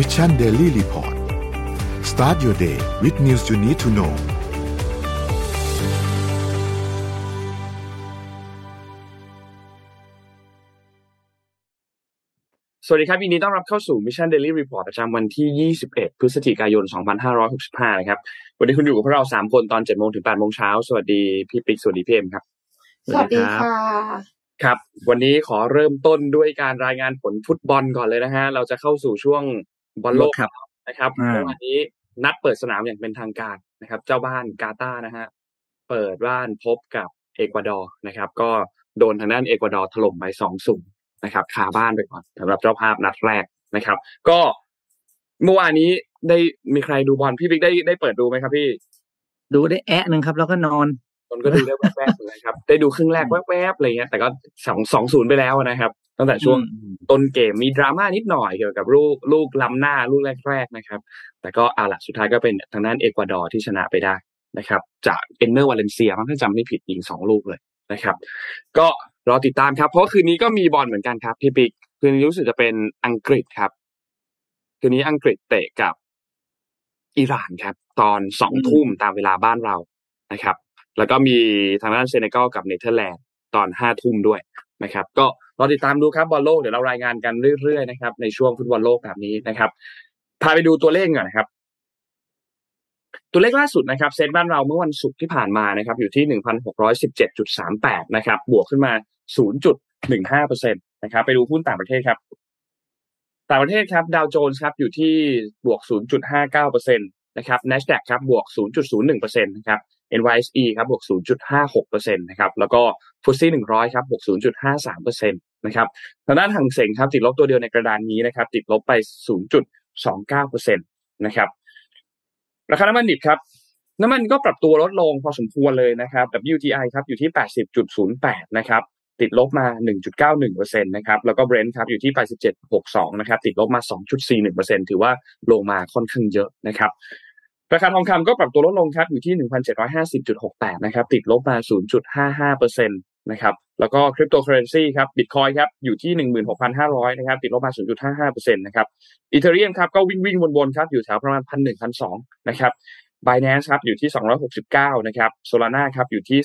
Mission Daily Report start your day with news you need to know สวัสดีครับยินดีต้อนรับเข้าสู่ Mission Daily Report ประจำวันที่ 21 พฤศจิกายน 2565 นะครับ วันนี้คุณอยู่กับพวกเรา 3 คนตอน7โมงถึง8โมงเช้า สวัสดีพี่ปิ๊ก สวัสดีพี่เอ็มครับ สวัสดีค่ะ ครับ วันนี้ขอเริ่มต้นด้วยการรายงานผลฟุตบอลก่อนเลยนะฮะ เราจะเข้าสู่ช่วง บอลโลกครับนะครับอ่าเมื่อวานนี้นัดเปิดสนามอย่างเป็นทางการนะครับ เจ้าบ้านกาตาร์นะฮะเปิดบ้านพบกับเอกวาดอร์นะครับ ก็โดนทางด้านเอกวาดอร์ถล่มไปสองศูนย์นะครับคาบ้านไปก่อนสำหรับเจ้าภาพนัดแรกนะครับ ก็เมื่อวานนี้ได้มีใครดูบอลพี่บิ๊กได้ได้เปิดดูไหมครับพี่ ดูได้แอะหนึ่งครับ แล้วก็นอนค นก็ดูได้แวบๆเลยครับ ได้ดูครึ่งแรกแวบๆอะไรเงี้ย แต่ก็สองสองศูนย์ไปแล้วนะครับ ตั้งแต่ช่วงอืมต้นเกมมีดราม่านิดหน่อยเกี่ยวกับลูกลูกล้ำหน้าลูกแรก ๆนะครับ แต่ก็เอาละสุดท้ายก็เป็นทางด้านเอกวาดอร์ที่ชนะไปได้นะครับ จากเอนเนอร์วาเลนเซียมันถ้าจำไม่ผิดยิงสองลูกเลยนะครับ ก็รอติดตามครับ เพราะคืนนี้ก็มีบอลเหมือนกันครับพี่ปิ๊กคืนนี้รู้สึกจะเป็นอังกฤษครับ คืนนี้อังกฤษเตะกับอิหร่านครับ ตอนสองทุ่มตามเวลาบ้านเรานะครับ แล้วก็มีทางด้านเซเนกัลกับเนเธอร์แลนด์ตอนห้าทุ่มด้วยนะครับ ก็รอติดตามดูครับบอลโลกเดี๋ยวเรารายงานกันเรื่อยๆนะครับในช่วงฟุตบอลโลกแบบนี้นะครับพาไปดูตัวเลขก่อนนะครับ ตัวเลขล่าสุดนะครับเซ็นบ้านเราเมื่อวันศุกร์ที่ผ่านมานะครับ อยู่ที่หนึ่งพันหกร้อยสิบเจ็ดจุดสามแปดนะครับ บวกขึ้นมาศูนย์จุดหนึ่งห้าเปอร์เซ็นต์นะครับ ไปดูหุ้นต่างประเทศครับ ต่างประเทศครับดาวโจนส์ครับอยู่ที่บวก0.59เปอร์เซ็นตนะครับ NASDAQ ครับบวก 0.01เปอร์เซ็นตนะครับ NYSE ครับบวก 0.56เปอร์เซ็นตนะครับแล้วก็ FTSE 100 ครับบวก 0.53เปอร์เซ็นตนะครับทางด้านหางเสงครับติดลบตัวเดียวในกระดานนี้นะครับติดลบไป 0.29เปอร์เซ็นตนะครับราคาน้ำมันดิบครับน้ำมันก็ปรับตัวลดลงพอสมควรเลยนะครับ WTI ครับอยู่ที่ 80.08 นะครับติดลบมา 1.91%นะครับ แล้วก็ Brent ครับ อยู่ที่ 87.62 นะครับ ติดลบมา 2.41%ถือว่าลงมาค่อนข้างเยอะนะครับ ราคาทองคำก็ปรับตัวลดลงครับอยู่ที่ 1,750.68 นะครับ ติดลบมา 0.55%นะครับ แล้วก็คริปโตเคอเรนซีครับ Bitcoin ครับอยู่ที่ 16,500 นะครับ ติดลบมา 0.55%นะครับอีเทเรียมครับก็วิ่งวิ่งวนๆครับอยู่แถวประมาณ 1,100-1,200 นะครับ Binance ครับอยู่ที่ 269 นะครับ Solana ครับอยู่ที่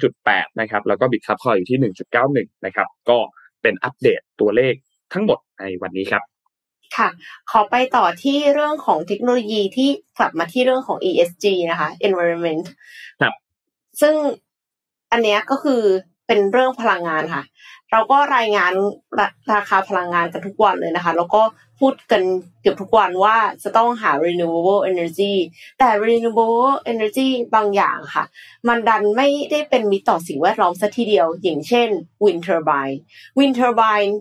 12.8 นะครับ แล้วก็ Bitcoin อยู่ที่ 1.91 นะครับ ก็เป็นอัปเดตตัวเลขทั้งหมดในวันนี้ครับ ค่ะ ขอไปต่อที่เรื่องของเทคโนโลยีที่กลับมาที่เรื่องของ ESG นะคะ environment ครับ ซึ่งอันเนี้ยก็คือเป็นเรื่องพลังงานค่ะ เราก็รายงานราราคาพลังงานกันทุกวันเลยนะคะ แล้วก็พูดกันเกือบทุกวันว่าจะต้องหา renewable energy แต่ renewable energy บางอย่างค่ะ มันดันไม่ได้เป็นมิตรต่อสิ่งแวดล้อมซะทีเดียว อย่างเช่น wind turbine wind turbine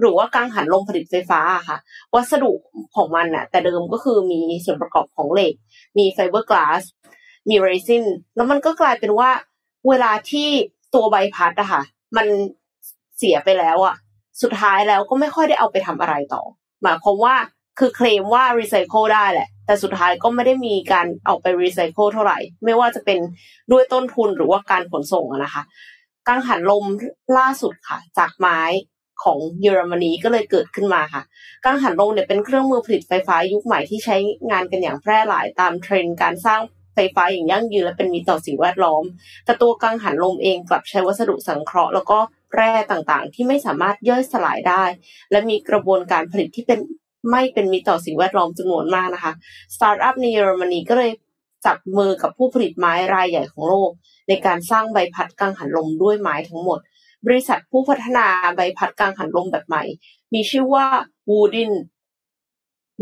หรือว่ากังหันลมผลิตไฟฟ้าค่ะ วัสดุของมันน่ะแต่เดิมก็คือมีส่วนประกอบของเหล็ก มีไฟเบอร์กลาส มีเรซิน แล้วมันก็กลายเป็นว่าเวลาที่ตัวใบพัดอะค่ะ มันเสียไปแล้วอะสุดท้ายแล้วก็ไม่ค่อยได้เอาไปทำอะไรต่อ หมายความว่าคือเคลมว่ารีไซเคิลได้แหละ แต่สุดท้ายก็ไม่ได้มีการเอาไปรีไซเคิลเท่าไหร่ ไม่ว่าจะเป็นด้วยต้นทุนหรือว่าการขนส่งนะคะ กังหันลมล่าสุดค่ะ จากไม้ ของเยอรมนีก็เลยเกิดขึ้นมาค่ะ กังหันลมเนี่ยเป็นเครื่องมือผลิตไฟฟ้ายุคใหม่ที่ใช้งานกันอย่างแพร่หลายตามเทรนด์การสร้างไฟฟ้าอย่างยั่งยืนและเป็นมิตรต่อสิ่งแวดล้อม แต่ตัวกังหันลมเองกลับใช้วัสดุสังเคราะห์แล้วก็แร่ต่างๆ ที่ไม่สามารถย่อยสลายได้ และมีกระบวนการผลิตที่เป็นไม่เป็นมิตรต่อสิ่งแวดล้อมจำนวนมากนะคะสตาร์ทอัพในเยอรมนีก็เลยจับมือกับผู้ผลิตไม้รายใหญ่ของโลก ในการสร้างใบพัดกังหันลมด้วยไม้ทั้งหมด บริษัทผู้พัฒนาใบพัดกังหันลมแบบใหม่ มีชื่อว่า Woodin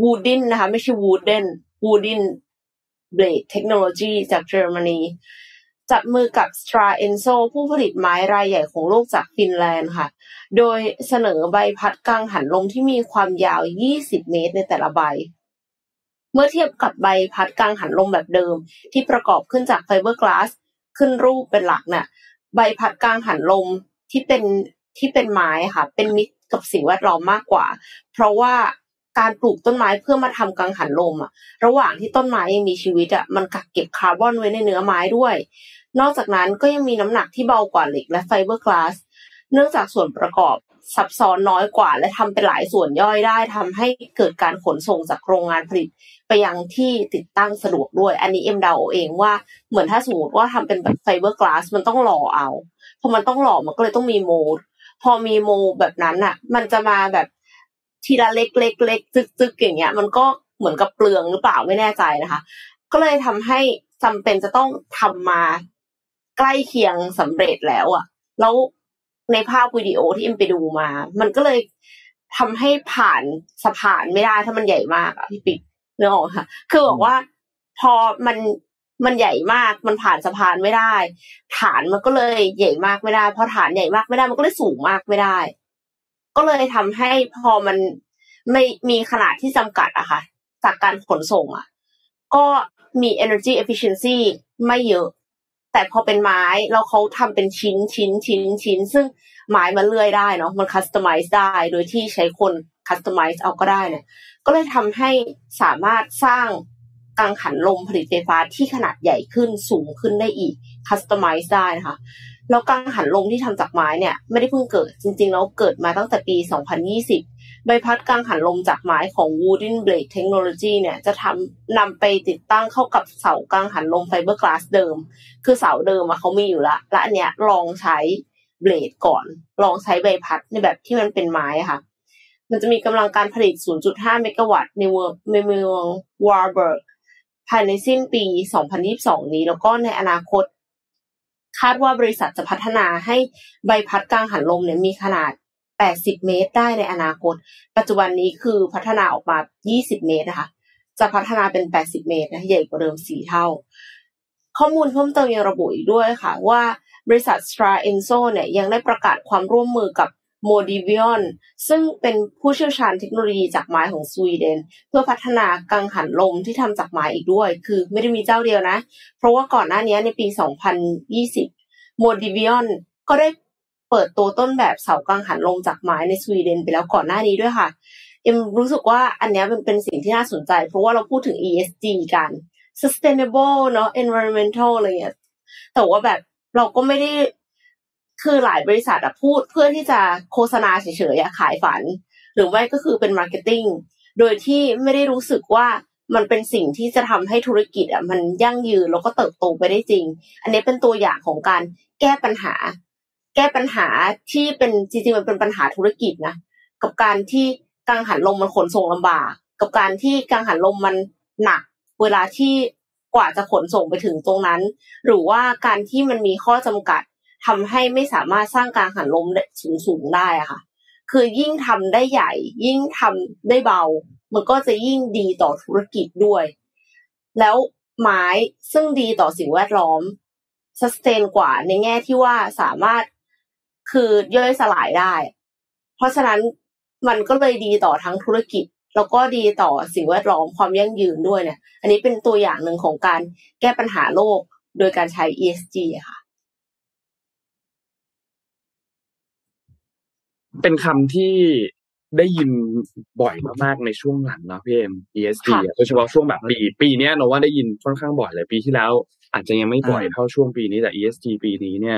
Woodin นะคะ ไม่ใช่ Wooden Woodin Blade Technology จากเยอรมนีจับมือกับ Stra Enso ผู้ผลิตไม้รายใหญ่ของโลกจากฟินแลนด์ค่ะ โดยเสนอใบพัดกังหันลมที่มีความยาว 20 เมตรในแต่ละใบ เมื่อเทียบกับใบพัดกังหันลมแบบเดิม ที่ประกอบขึ้นจากไฟเบอร์กลาส ขึ้นรูปเป็นหลักน่ะ ใบพัดกังหันลม ที่เป็นที่เป็นไม้ค่ะ เป็นมิตรกับสิ่งแวดล้อมมากกว่า เพราะว่าการปลูกต้นไม้เพื่อมาทำกังหันลมอะระหว่างที่ต้นไม้ยังมีชีวิตอะมันกักเก็บคาร์บอนไว้ในเนื้อไม้ด้วย นอกจากนั้นก็ยังมีน้ำหนักที่เบากว่าเหล็กและไฟเบอร์กลาส เนื่องจากส่วนประกอบซับซ้อนน้อยกว่า และทำเป็นหลายส่วนย่อยได้ทำให้เกิดการขนส่งจากโรงงานผลิต ไปยังที่ติดตั้งสะดวกด้วย อันนี้เอ็มเดาเองว่าเหมือนถ้าสมมติว่าทำเป็นแบบไฟเบอร์กลาสมันต้องหล่อเอา พอมันต้องหล่อมันก็เลยต้องมี moldพอมีโมแบบนั้นอะมันจะมาแบบทีละเล็กเล็กเล็กจึกจึกอย่างเงี้ย มันก็เหมือนกับเปลืองหรือเปล่าไม่แน่ใจนะคะ ก็เลยทำให้จำเป็นจะต้องทำมาใกล้เคียงสำเร็จแล้วอะแล้วในภาพวิดีโอที่เอ็มไปดูมา มันก็เลยทำให้ผ่านสะพานไม่ได้ถ้ามันใหญ่มากอะพี่ปิ๊กเนื้อออกค่ะ คือบอกว่า พอมัน มันใหญ่มากมันผ่านสะพานไม่ได้ ฐานมันก็เลยใหญ่มากไม่ได้พอฐานใหญ่มากไม่ได้มันก็เลยสูงมากไม่ได้ ก็เลยทำให้พอมันไม่มีขนาดที่จำกัดอะค่ะ จากการขนส่งอะก็มี energy efficiency ไม่เยอะ แต่พอเป็นไม้แล้วเขาทำเป็นชิ้นชิ้นชิ้นชิ้น ซึ่งไม้มันเลื่อยได้เนาะมัน customize ได้ โดยที่ใช้คน customize เอาก็ได้เนี่ยก็เลยทำให้สามารถสร้าง กังหันลมผลิตไฟฟ้าที่ขนาดใหญ่ขึ้นสูงขึ้นได้อีก customize ได้นะคะแล้วกังหันลมที่ทำจากไม้เนี่ยไม่ได้เพิ่งเกิดจริงๆแล้วเกิดมาตั้งแต่ปี 2020 ใบพัดกังหันลมจากไม้ของ Wooden Blade Technology เนี่ยจะทำนำไปติดตั้งเข้ากับเสากังหันลมไฟเบอร์กลาสเดิม คือเสาเดิมอะเขามีอยู่ละและอันเนี้ยลองใช้เบลดก่อน ลองใช้ใบพัดในแบบที่มันเป็นไม้ค่ะ มันจะมีกำลังการผลิต 0.5 เมกะวัตต์ในเมืองในเมืองวาร์เบิร์ก ภายในสิ้นปี 2022 นี้ แล้วก็ในอนาคต คาดว่าบริษัทจะพัฒนาให้ใบพัดกังหันลมเนี่ยมีขนาด 80 เมตรได้ในอนาคต ปัจจุบันนี้คือพัฒนาออกมา 20 เมตรนะคะ จะพัฒนาเป็น 80 เมตรนะ ใหญ่กว่าเดิม 4 เท่า ข้อมูลเพิ่มเติมยังระบุอีกด้วยค่ะว่าบริษัท Stora Enso เนี่ยยังได้ประกาศความร่วมมือกับ Modivion ซึ่งเป็นผู้เชี่ยวชาญเทคโนโลยีจากไม้ของสวีเดน เพื่อพัฒนากังหันลมที่ทำจากไม้อีกด้วย คือไม่ได้มีเจ้าเดียวนะ เพราะว่าก่อนหน้านี้ในปี 2020 Modivion ก็ได้เปิดตัวต้นแบบเสากังหันลมจากไม้ในสวีเดนไปแล้วก่อนหน้านี้ด้วยค่ะ เอ็มรู้สึกว่าอันนี้มันเป็นสิ่งที่น่าสนใจ เพราะว่าเราพูดถึง ESG กัน sustainable เนาะ environmental อะไรเงี้ยแต่ว่าแบบเราก็ไม่ได้ คือหลายบริษัทอะพูดเพื่อที่จะโฆษณาเฉยๆขายฝัน หรือไม่ก็คือเป็น marketing โดยที่ไม่ได้รู้สึกว่ามันเป็นสิ่งที่จะทำให้ธุรกิจอะมันยั่งยืนแล้วก็เติบโตไปได้จริง อันนี้เป็นตัวอย่างของการแก้ปัญหา แก้ปัญหาที่เป็นจริงๆมันเป็นปัญหาธุรกิจนะกับการที่กังหันลมมันขนส่งลำบาก กับการที่กังหันลมมันหนัก เวลาที่กว่าจะขนส่งไปถึงตรงนั้น หรือว่าการที่มันมีข้อจำกัด ทำให้ไม่สามารถสร้างการหันลมสูงสูงได้อะค่ะ คือยิ่งทำได้ใหญ่ ยิ่งทำได้เบา มันก็จะยิ่งดีต่อธุรกิจด้วย แล้วไม้ซึ่งดีต่อสิ่งแวดล้อมสแตนกว่าในแง่ที่ว่าสามารถคือย่อยสลายได้ เพราะฉะนั้นมันก็เลยดีต่อทั้งธุรกิจ แล้วก็ดีต่อสิ่งแวดล้อมความยั่งยืนด้วยเนี่ย อันนี้เป็นตัวอย่างหนึ่งของการแก้ปัญหาโลกโดยการใช้ ESG ค่ะ เป็นคำที่ได้ยินบ่อยมากๆในช่วงหลังเนาะพี่เอ็ม ESG ค่ะอะโดยเฉพาะช่วงแบบปี ปีเนี้ยเราว่าได้ยินค่อนข้างบ่อยเลยปีที่แล้ว อาจจะยังไม่บ่อยเท่าช่วงปีนี้แต่ ESG ปีนี้เนี่ย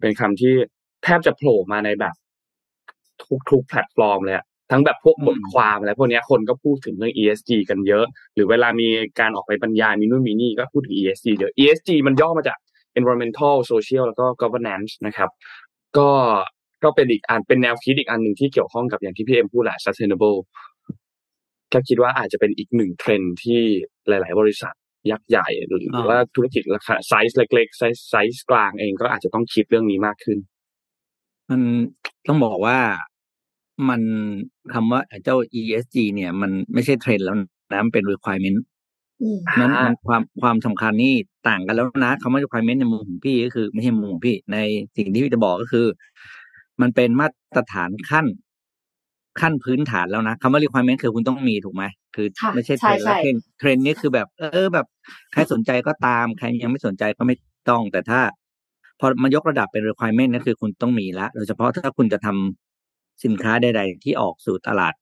เป็นคำที่แทบจะโผล่มาในแบบ ทุกๆแพลตฟอร์มเลยอะทั้งแบบพวกบทความอะไรพวกเนี้ยคนก็พูดถึงเรื่อง ESG กันเยอะ หรือเวลามีการออกไปบรรยายมีนู่นมีนี่ก็พูดถึง ESG เยอะ ESG มันย่อมาจาก environmental social แล้วก็ governance นะครับ ก็ ก็เป็นอีกอันเป็นแนวคิดอีกอันหนึ่งที่เกี่ยวข้องกับอย่างที่พี่เอ็มพูดแหละ sustainable ก็คิดว่าอาจจะเป็นอีกหนึ่งเทรนด์ที่หลาย ๆ บริษัทยักษ์ใหญ่หรือว่าธุรกิจราคาไซส์เล็กๆไซส์ไซส์กลางเองก็อาจจะต้องคิดเรื่องนี้มากขึ้น มันต้องบอกว่ามันคำว่าเจ้า ESG เนี่ย มันไม่ใช่เทรนด์แล้วนะมันเป็น requirement อืมนั้นอ่ามันมันความความสำคัญนี่ต่างกันแล้วนะคำว่า requirement ในมุมของพี่ก็คือ ไม่ใช่มุมของพี่ในสิ่งที่พี่จะบอกก็คือ มันเป็นมาตรฐานขั้น ขั้นพื้นฐานแล้วนะคำว่า requirement คือคุณต้องมีถูกไหมคือค่ะไม่ใช่เทรนด์แล้วใช่เทรนด์เทรนด์นี่คือแบบ เออแบบ ใครสนใจก็ตาม ใครยังไม่สนใจก็ไม่ต้องแต่ถ้า พอมายกระดับเป็น requirement นั่นคือคุณต้องมีละโดยเฉพาะถ้าคุณจะทำสินค้าใด ๆ ที่ออกสู่ตลาด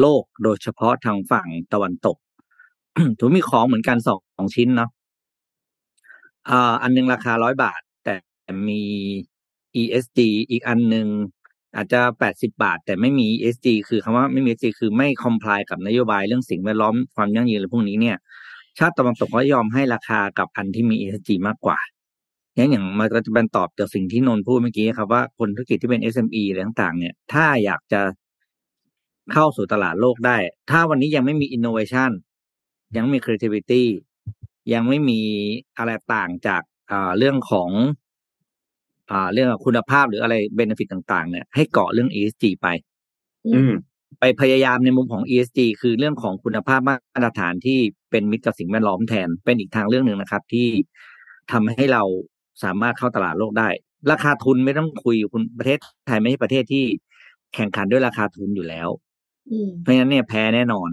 โลกโดยเฉพาะทางฝั่งตะวันตกถือมีของเหมือนกันสองสองชิ้นเนาะอ่าอันหนึ่งราคาร้อยบาท แต่มี ESG อีกอันหนึ่งอาจจะแปดสิบาท แต่ไม่มี ESG คือคำว่าไม่มี ESG คือไม่คอมพลายกับนโยบายเรื่องสิ่งแวดล้อมความยั่งยืนอะไรพวกนี้เนี่ย ชาติตะวันตกก็ยอมให้ราคากับอันที่มี ESG มากกว่าอย่างอย่างมันก็จะเป็นตอบจากสิ่งที่นนพูดเมื่อกี้ครับว่าคนธุรกิจที่เป็น SME อะไรต่างๆ เนี่ย ถ้าอยากจะเข้าสู่ตลาดโลกได้ ถ้าวันนี้ยังไม่มี innovation ยังไม่มี creativity ยังไม่มีอะไรต่างจากอ่าเรื่องของ อ่าเรื่องคุณภาพหรืออะไรเบนฟิตต่างๆ เนี่ย ให้เกาะเรื่อง ESG ไป อืม ไปพยายามในมุมของ ESG คือเรื่องของคุณภาพมาตรฐานที่เป็นมิตรกับสิ่งแวดล้อมแทน เป็นอีกทางเรื่องหนึ่งนะครับ ที่ทำให้เราสามารถเข้าตลาดโลกได้ ราคาทุนไม่ต้องคุยคุณประเทศไทยไม่ใช่ประเทศที่แข่งขันด้วยราคาทุนอยู่แล้วอืมเพราะฉะนั้นเนี่ยแพ้แน่นอน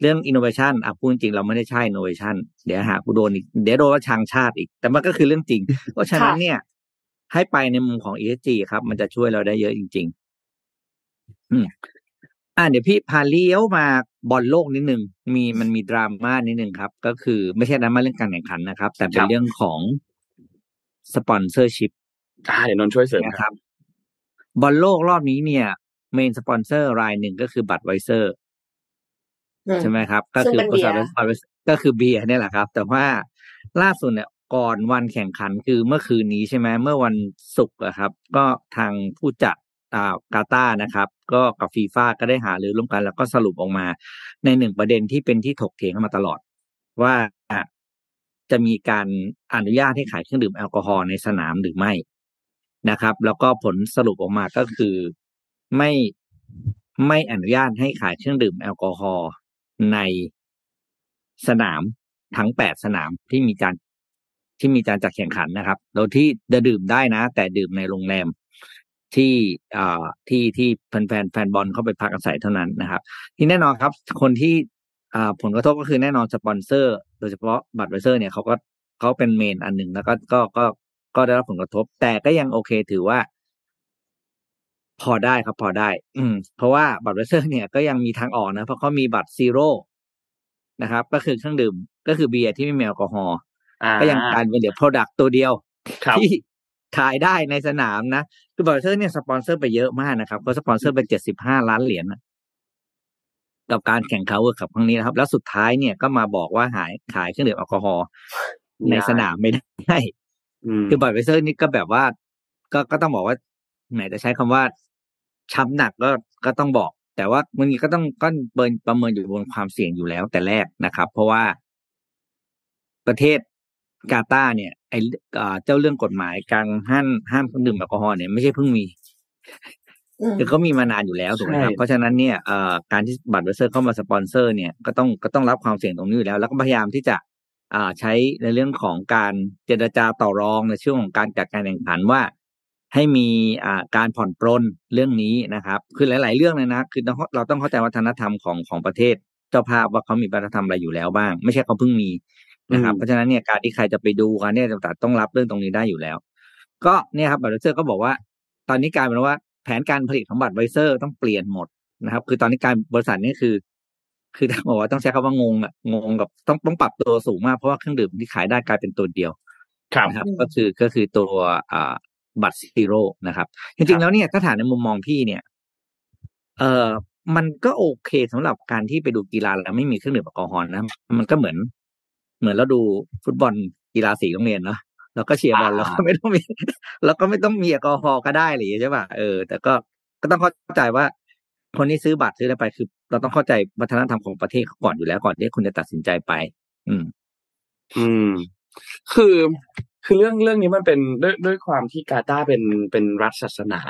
เรื่อง innovation อะพูดจริงเราไม่ได้ใช่ innovation เดี๋ยวหากูโดนอีกเดี๋ยวโดนว่าชังชาติอีก แต่มันก็คือเรื่องจริง เพราะฉะนั้นเนี่ย ให้ไปในมุมของ ESG ครับ มันจะช่วยเราได้เยอะจริง ๆ อืมอ่าเดี๋ยวพี่พาเลี้ยวมาบอลโลกนิดนึงมีมันมีดราม่านิดนึงครับ ก็คือไม่ใช่ดราม่าเรื่องการแข่งขันนะครับ แต่เป็คนรับเรื่องของ sponsorship อ่าเดี๋ยวนนท์ช่วยเสริมนะครับครับ บอลโลกรอบนี้เนี่ยmain sponsor รายหนึ่งก็คือ Budweiser อืมใช่ไหมครับ ก็ซึ่งคือเป็นเบียร์บริษัทก็คือเบียร์เนี่ยแหละครับ แต่ว่าล่าสุดเนี่ย ก่อนวันแข่งขันคือเมื่อคืนนี้ใช่ไหมเมื่อวันศุกร์อะครับ ก็ทางผู้จัดอ่ากาตาร์นะครับ ก็กับฟีฟ่าก็ได้หารือร่วมกัน แล้วก็สรุปออกมา ในหนึ่งประเด็นที่เป็นที่ถกเถียงกันมาตลอด ว่าจะมีการอนุญาตให้ขายเครื่องดื่มแอลกอฮอล์ในสนามหรือไม่นะครับ แล้วก็ผลสรุปออกมาก็คือไม่ไม่อนุญาตให้ขายเครื่องดื่มแอลกอฮอล์ในสนามทั้งแปดสนามที่มีการ ที่มีการจัดแข่งขันนะครับ โดยที่จะดื่มได้นะ แต่ดื่มในโรงแรมที่อ่าที่ที่แฟนแฟนแฟนบอลเข้าไปพักอาศัยเท่านั้นนะครับ ที่แน่นอนครับ คนที่อ่าผลกระทบก็คือแน่นอนสปอนเซอร์ โดยเฉพาะบัตรไวเซอร์เนี่ยเขาก็เขาเป็น main อันหนึ่งแล้วก็ก็ก็ก็ได้รับผลกระทบ แต่ก็ยังโอเคถือว่า พอได้ครับพอได้ อืม เพราะว่า Budweiser เนี่ยก็ยังมีทางออกนะ เพราะเขามี Bud Zero นะครับ ก็คือเครื่องดื่มก็คือเบียร์ที่ไม่มีแอลกอฮอล์ ก็ยังกลายเป็นเหลือ product ตัวเดียวครับที่ขายได้ในสนามนะคือ Budweiser เนี่ยสปอนเซอร์ไปเยอะมากนะครับเขาสปอนเซอร์ไปเจ็ดสิบห้าล้านเหรียญนะกับการแข่งขัน World Cup ครั้งนี้นะครับ แล้วสุดท้ายเนี่ยก็มาบอกว่าหายขายเครื่องดื่มแอลกอฮอล์ในสนามไม่ได้อืมคือ Budweiser นี่ก็แบบว่า ก็ก็ต้องบอกว่าแหมจะใช้คำว่าช้ำหนักก็ก็ต้องบอก แต่ว่ามันก็ต้องก็เบิร์นประเมินอยู่บนความเสี่ยงอยู่แล้วแต่แรกนะครับ เพราะว่าประเทศ กาตาร์เนี่ยไออ่าเจ้าเรื่องกฎหมายการห้ามห้ามเครื่องดื่มแอลกอฮอล์เนี่ยไม่ใช่เพิ่งมีอืมคือเขามีมานานอยู่แล้วถูกไหมครับใช่เพราะฉะนั้นเนี่ยเอ่อการที่ Budweiser เข้ามาสปอนเซอร์เนี่ยก็ต้องก็ต้องรับความเสี่ยงตรงนี้อยู่แล้ว แล้วก็พยายามที่จะอ่าใช้ในเรื่องของการเจรจาต่อรองในช่วงของการจัดการแข่งขันว่า ให้มีอ่าการผ่อนปรนเรื่องนี้นะครับ คือหลาย ๆ เรื่องเลยนะ คือเราเราต้องเข้าใจวัฒนธรรมของของประเทศ เจ้าภาพว่าเขามีวัฒนธรรมอะไรอยู่แล้วบ้าง ไม่ใช่เขาเพิ่งมี นะครับเพราะฉะนั้นเนี่ยการที่ใครจะไปดูกันเนี่ยต่างๆต้องรับเรื่องตรงนี้ได้อยู่แล้ว ก็เนี่ยครับบัตรไวเซอร์ก็บอกว่า ตอนนี้กลายเป็นว่าแผนการผลิตของบัตรไวเซอร์ต้องเปลี่ยนหมดนะครับ คือตอนนี้การบริษัทนี้คือ คือต้องบอกว่าต้องใช้คำว่างงอะงงกับต้องต้องปรับตัวสูงมากเพราะว่าเครื่องดื่มที่ขายได้กลายเป็นตัวเดียวครับนะครับ ก็คือก็คือตัวอ่า Bud Zero นะครับ จริงๆแล้วเนี่ยถ้าถามในมุมมองพี่เนี่ย เออมันก็โอเคสำหรับการที่ไปดูกีฬาแล้วไม่มีเครื่องดื่มแอลกอฮอล์นะ มันก็เหมือน เหมือนเราดูฟุตบอลกีฬาสีโรงเรียนเนาะแล้วก็เชียร์บอลอ่าแล้วก็ไม่ต้องมี แล้วก็ไม่ต้องมีแอลกอฮอล์ก็ได้อะไรอย่างเงี้ยใช่ป่ะเออแต่ก็ก็ต้องเข้าใจว่าคนที่ซื้อบัตรซื้ออะไรไปคือ เราต้องเข้าใจวัฒนธรรมของประเทศเขาก่อนอยู่แล้วก่อนที่คุณจะตัดสินใจไป อืม อืม คือคือเรื่องเรื่องนี้มันเป็นด้วยด้วยความที่กาตาร์เป็นเป็นรัฐศาสนา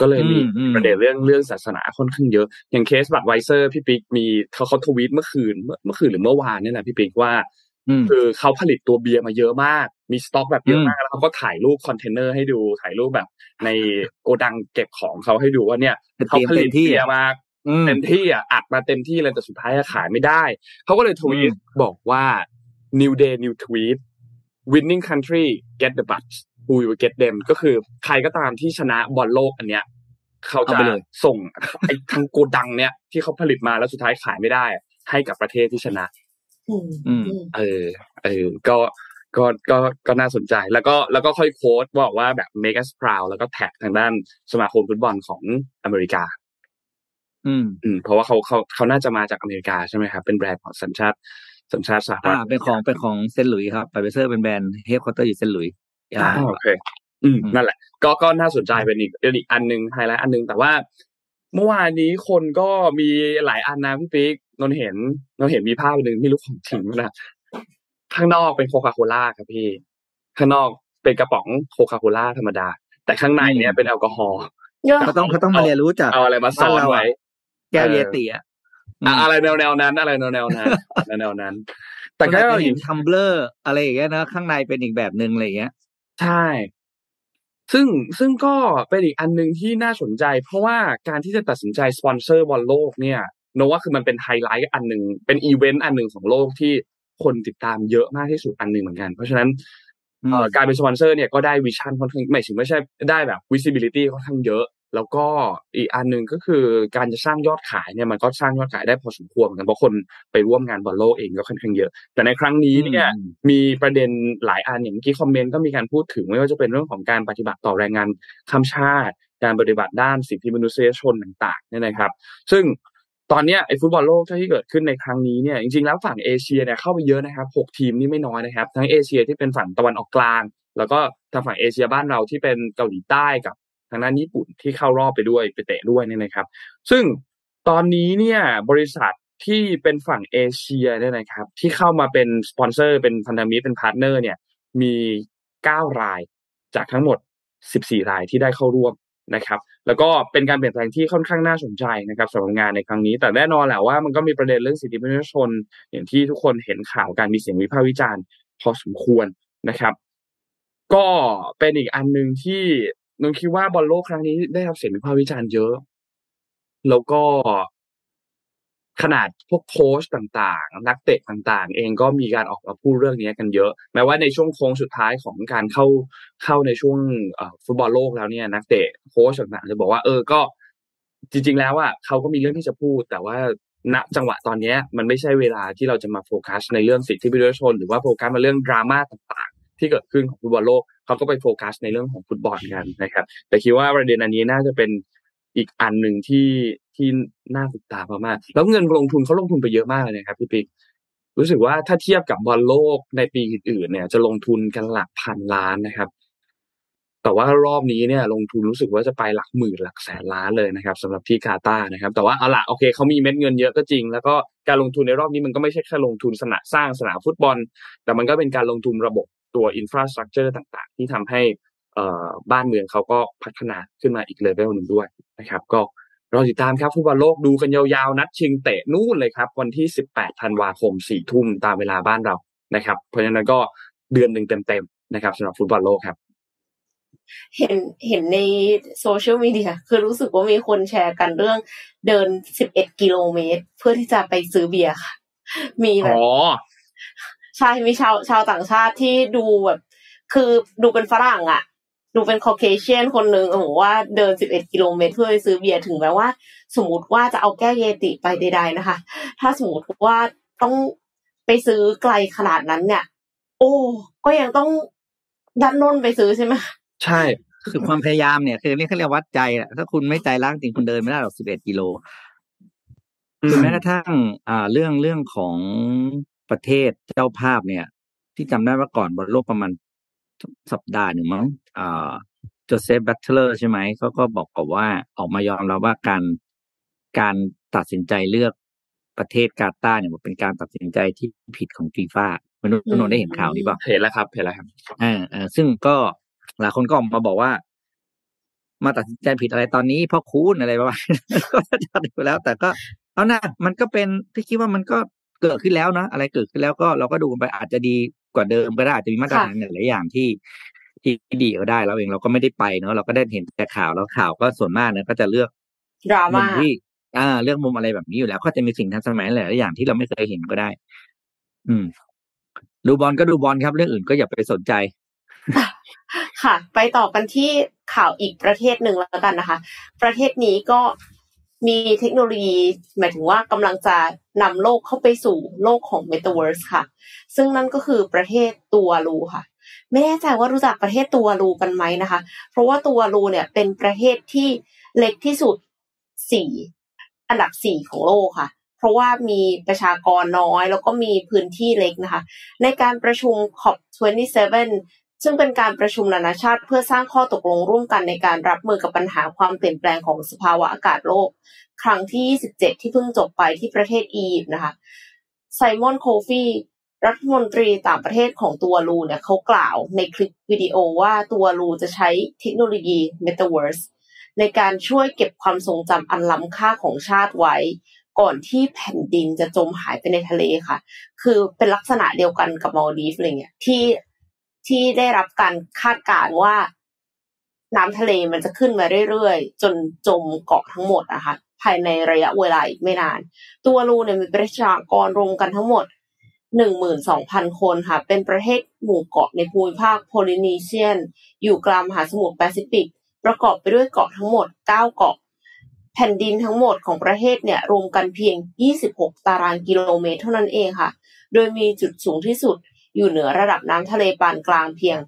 ก็เลยมีอืมอืมประเด็นเรื่องเรื่องศาสนาค่อนข้างเยอะ อย่างเคส Budweiser พี่ปิ๊กมีเขาเขาทวีตเมื่อคืนเมื่อเมื่อคืนหรือเมื่อวานนี่แหละพี่ปิ๊กว่าอืม คือเขาผลิตตัวเบียร์มาเยอะมาก มีสต็อกแบบเยอะอืมมากแล้วเขาก็ถ่ายรูปคอนเทนเนอร์ให้ดูถ่ายรูปแบบ ในโกดังเก็บของเขาให้ดูว่าเนี่ยเตเขารียมผลิเต็ตมที่เบียร์อะมาอืมเต็มที่อะอัดมาเต็มที่เลยแต่สุดท้ายอะขายไม่ได้ เขาก็เลยทวีตบอกว่า new day new tweet winning country get the butts who will get them ก็คือใครก็ตามที่ชนะบอลโลกอันเนี้ยเขาจะเอาไปเลยส่งไอ้ทั้งโกดังเนี้ยที่เขาผลิตมาแล้วสุดท้ายขายไม่ได้อะให้กับประเทศที่ชนะ อืมอืมอืม เออ เออ ก็ก็ก็ก็น่าสนใจแล้วก็แล้วก็ค่อย quote บอกว่าแบบ make us proud แล้วก็แท็กทางด้านสมาคมฟุตบอลของอเมริกา อืม อืม เพราะว่าเขาเขาเขาน่าจะมาจากอเมริกาใช่ไหมครับ เป็นแบรนด์ของสัญชาติสัญชาติสหรัอ่าเป็นของเป็นของเซนต์หลุยส์ครับ Budweiser เป็นแบรนด์ headquarter อยู่เซนต์หลุยส์อ่าโอเคอืมอืม นั่นแหละ ก็ก็น่าสนใจเป็นอีกเป็นอีกอันหนึ่งไฮไลท์อันหนึ่งแต่ว่า เมื่อวานนี้คนก็มีหลายอันนะพี่ปิ๊ก นนท์เห็นนนท์เห็นมีภาพหนึ่งไม่รู้ของจริงมั้ยนะข้างนอกเป็นโคคาโคล่าครับพี่ ข้างนอกเป็นกระป๋องโคคาโคล่าธรรมดา แต่ข้างในเนี่ยเป็นแอลกอฮอล์เยอะเขาต้องเขาต้องมาเรียนรู้จากเอาอะไรมาซ้อนไว้ แก้วเยติ อะะอะอะไรแนวแนวๆนั้น อะไรแนวแนวๆนั้นแนวแนวๆนั้น แต่แต่ก็ก็เราเห็เห็นเห็น tumbler อะไรอย่างเงี้ยนะข้างในเป็นอีกแบบหนึ่งอะไรอย่างเงี้ย ใช่ ซึ่งซึ่งก็เป็นอีกอันหนึ่งที่น่าสนใจ เพราะว่าการที่จะตัดสินใจสปอนเซอร์บอลโลกเนี่ย โนว่าคือมันเป็นไฮไลท์อันหนึ่งเป็นอีเวนต์อันหนึ่งของโลกที่คนติดตามเยอะมากที่สุดอันหนึ่งเหมือนกัน เพราะฉะนั้นอืมเอ่อการเป็นสปอนเซอร์เนี่ยก็ได้ vision ค่อนข้างไม่ถึงไม่ใช่ได้แบบ visibility ค่อนข้างเยอะ แล้วก็อีกอันหนึ่งก็คือการจะสร้างยอดขายเนี่ยมันก็สร้างยอดขายได้พอสมควรเหมือนกันเพราะคนไปร่วมงานบอลโลกเองก็ค่อนข้างเยอะ แต่ในครั้งนี้เนี่ยอืมมีประเด็นหลายอันอย่างเมื่อกี้คอมเมนต์ก็มีการพูดถึงไม่ว่าจะเป็นเรื่องของการปฏิบัติต่อแรงงานข้ามชาติ การปฏิบัติด้านสิทธิมนุษยชนต่างๆเนี่ยนะครับ ซึ่ง ตอนนี้ไอ้ฟุตบอลโลกที่เกิดขึ้นในครั้งนี้เนี่ยจริงๆแล้วฝั่งเอเชียเนี่ยเข้าไปเยอะนะครับหกทีมนี่ไม่น้อยนะครับ ทั้งเอเชียที่เป็นฝั่งตะวันออกกลาง แล้วก็ทางฝั่งเอเชียบ้านเราที่เป็นเกาหลีใต้กับทางด้านญี่ปุ่นที่เข้ารอบไปด้วยไปเตะด้วยเนี่ยนะครับ ซึ่งตอนนี้เนี่ยบริษัทที่เป็นฝั่งเอเชียเนี่ยนะครับ ที่เข้ามาเป็นสปอนเซอร์เป็นพันธมิตรเป็นพาร์ทเนอร์เนี่ยมีเก้ารายจากทั้งหมด 14 รายที่ได้เข้าร่วม นะครับ แล้วก็เป็นการเปลี่ยนแปลงที่ค่อนข้างน่าสนใจนะครับสำหรับงานในครั้งนี้ แต่แน่นอนแหละว่ามันก็มีประเด็นเรื่องสิทธิมนุษยชน อย่างที่ทุกคนเห็นข่าวการมีเสียงวิพากษ์วิจารณ์พอสมควรนะครับ ก็เป็นอีกอันหนึ่งที่นนคิดว่าบอลโลกครั้งนี้ได้รับเสียงวิพากษ์วิจารณ์เยอะ แล้วก็ ขนาดพวกโค้ชต่างๆ นักเตะต่างๆ เองก็มีการออกมาพูดเรื่องนี้กันเยอะ แม้ว่าในช่วงโค้งสุดท้ายของการเข้าเข้าในช่วงฟุตบอลโลกแล้วเนี่ย นักเตะโค้ชต่างๆจะบอกว่าเออก็ จริง ๆ แล้วอะเขาก็มีเรื่องที่จะพูด แต่ว่าณจังหวะตอนนี้มันไม่ใช่เวลาที่เราจะมาโฟกัสในเรื่องสิทธิมนุษยชน หรือว่าโฟกัสมาเรื่องดราม่าต่างๆ ที่เกิดขึ้นของฟุตบอลโลกเขาก็ไปโฟกัสในเรื่องของฟุตบอลกันนะครับ แต่คิดว่าประเด็นอันนี้น่าจะเป็นอีกอันหนึ่งที่ ที่น่าติดตามมากๆแล้วเงินลงทุนเขาลงทุนไปเยอะมากเลยนะครับพี่ปิ๊กรู้สึกว่าถ้าเทียบกับบอลโลกในปีอื่นๆเนี่ย จะลงทุนกันหลักพันล้านนะครับ แต่ว่ารอบนี้เนี่ย ลงทุนรู้สึกว่าจะไปหลักหมื่นหลักแสนล้านเลยนะครับสำหรับที่กาตาร์นะครับ แต่ว่าเอาละโอเคเขามีเม็ดเงินเยอะก็จริง แล้วก็การลงทุนในรอบนี้มันก็ไม่ใช่แค่ลงทุนสนามสร้างสนามฟุตบอล แต่มันก็เป็นการลงทุนระบบตัว infrastructure ต่างๆ ที่ทำให้บ้านเมืองเขาก็พัฒนาขึ้นมาอีกเลเวลหนึ่งด้วยนะครับ ก็ รอติดตามครับฟุตบอลโลกดูกันยาวๆ นัดชิงเตะนู่นเลยครับ วันที่ 18 ธันวาคม 4 ทุ่มตามเวลาบ้านเรานะครับ เพราะฉะนั้นก็เดือนหนึ่งเต็มๆนะครับสำหรับฟุตบอลโลกครับ เห็นเห็นในโซเชียลมีเดียคือรู้สึกว่ามีคนแชร์กันเรื่องเดิน 11 กิโลเมตร เพื่อที่จะไปซื้อเบียร์ค่ะ มีแบบอ๋อใช่มีชาวชาวต่างชาติที่ดูแบบ คือดูเป็นฝรั่งอะ ดูเป็นคอเคเชียนคนหนึ่งบอกว่าเดิน11กิโลเมตรเพื่อไปซื้อเบียร์ถึงแม้ว่า สมมติว่าจะเอาแก้เยติไปใดๆนะคะ ถ้าสมมติว่าต้องไปซื้อไกลขนาดนั้นเนี่ย โอ้ก็ยังต้องดันน้นไปซื้อใช่ไหมใช่คือความพยายามเนี่ยคือนี่เขาเรียกวัดใจแหละถ้าคุณไม่ใจรักจริงคุณเดินไม่ได้หรอกสิบเอ็ดกิโลคือแม้กระทั่งอ่าเรื่องเรื่องของประเทศเจ้าภาพเนี่ย ที่จำได้ว่าก่อนบอลโลกประมาณ สัปดาห์หนึ่งมั้งอ่าโจเซฟแบลตเตอร์ใช่ไหมเขาก็บอกกับว่าออกมายอมรับว่าการการตัดสินใจเลือกประเทศกาตาร์เนี่ยมันเป็นการตัดสินใจที่ผิดของฟีฟ่ามนุษย์นนท์ได้เห็นข่าวนี้ป่ะเห็นแล้วครับเห็นแล้วครับอ่าอ่าซึ่งก็หลายคนก็ออกมาบอกว่า มาตัดสินใจผิดอะไรตอนนี้เพราะคูณอะไรประมาณนั้นก็จะดูแล้ว แต่ก็เอานะมันก็เป็นพี่คิดว่ามันก็เกิดขึ้นแล้วนะอะไรเกิดขึ้นแล้วก็เราก็ดูไปอาจจะดี กว่าเดิมก็ได้อาจจะมีมาตรฐานหลายอย่างที่ที่ดีก็ได้เราเองเราก็ไม่ได้ไปเนอะเราก็ได้เห็นแต่ข่าวแล้วข่าวก็ส่วนมากเนี่ยก็จะเลือกดรามุม่ามที่อ่าเรื่องมุมอะไรแบบนี้อยู่แล้ว ก็จะมีสิ่งทันสมัยหลายๆอย่างที่เราไม่เคยเห็นก็ได้ อืม ดูบอลก็ดูบอลครับ เรื่องอื่นก็อย่าไปสนใจ ค่ะ ไปต่อกันที่ข่าวอีกประเทศหนึ่งแล้วกันนะคะ ประเทศนี้ก็ มีเทคโนโลยี หมายถึงว่ากำลังจะนำโลกเข้าไปสู่โลกของ Metaverse ค่ะ ซึ่งนั่นก็คือประเทศตัวลูค่ะ ไม่แน่ใจว่ารู้จักประเทศตัวลูกันไหมนะคะ เพราะว่าตัวลูเนี่ยเป็นประเทศที่เล็กที่สุดสี่อันดับสี่ของโลกค่ะ เพราะว่ามีประชากรน้อยแล้วก็มีพื้นที่เล็กนะคะ ในการประชุม COP27 ซึ่งเป็นการประชุมนานาชาติเพื่อสร้างข้อตกลงร่วมกันในการรับมือกับปัญหาความเปลี่ยนแปลงของสภาวะอากาศโลก ครั้งที่ 27 ที่เพิ่งจบไปที่ประเทศอียิปต์นะคะไซมอนโคฟีรัฐมนตรีต่างประเทศของตัวลูเนี่ยเขากล่าวในคลิปวิดีโอว่าตัวลูจะใช้เทคโนโลยี Metaverse ในการช่วยเก็บความทรงจำอันล้ำค่าของชาติไว้ ก่อนที่แผ่นดินจะจมหายไปในทะเลค่ะ คือเป็นลักษณะเดียวกันกับมัลดีฟส์อะไรเงี้ยที่ ที่ได้รับการคาดการณ์ว่าน้ำทะเลมันจะขึ้นมาเรื่อยๆ จนจมเกาะทั้งหมดนะคะภายในระยะเวลาอีกไม่นาน ตูวาลูเนี่ยมีประชากรรวมกันทั้งหมดหนึ่งหมื่นสองพันคนค่ะ เป็นประเทศหมู่เกาะในภูมิภาค Polynesian อยู่กลางมหาสมุทรแปซิฟิก ประกอบไปด้วยเกาะทั้งหมดเก้าเกาะ แผ่นดินทั้งหมดของประเทศเนี่ยรวมกันเพียง 26 ตารางกิโลเมตรเท่านั้นเองค่ะ โดยมีจุดสูงที่สุด อยู่เหนือระดับน้ำทะเลปานกลางเพียง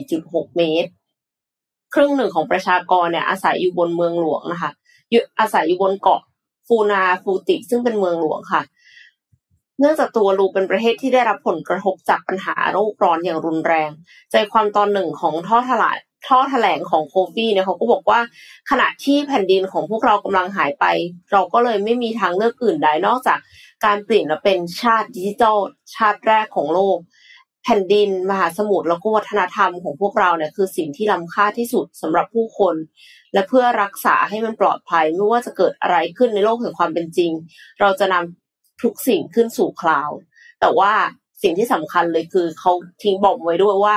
4.6 เมตร ครึ่งหนึ่งของประชากรเนี่ยอาศัยอยู่บนเมืองหลวงนะคะอยู่อาศัยอยู่บนเกาะฟูนาฟูติ ซึ่งเป็นเมืองหลวงค่ะ เนื่องจากตัวลูเป็นประเทศที่ได้รับผลกระทบจากปัญหาโรคร้อนอย่างรุนแรง ใจความตอนหนึ่งของท่อทลายท่อแถลงของโคฟี่เนี่ยเขาก็บอกว่าขณะที่แผ่นดินของพวกเรากำลังหายไป เราก็เลยไม่มีทางเลือกอื่นใดนอกจากการเปลี่ยนมาเป็นชาติดิจิทัลชาติแรกของโลก แผ่นดิน มหาสมุทรแล้วก็วัฒนธรรมของพวกเราเนี่ยคือสิ่งที่ล้ำค่าที่สุดสำหรับผู้คน และเพื่อรักษาให้มันปลอดภัยไม่ว่าจะเกิดอะไรขึ้นในโลกแห่งความเป็นจริง เราจะนำทุกสิ่งขึ้นสู่คลาวด์แต่ว่าสิ่งที่สำคัญเลยคือเขาทิ้งบอกไว้ด้วยว่า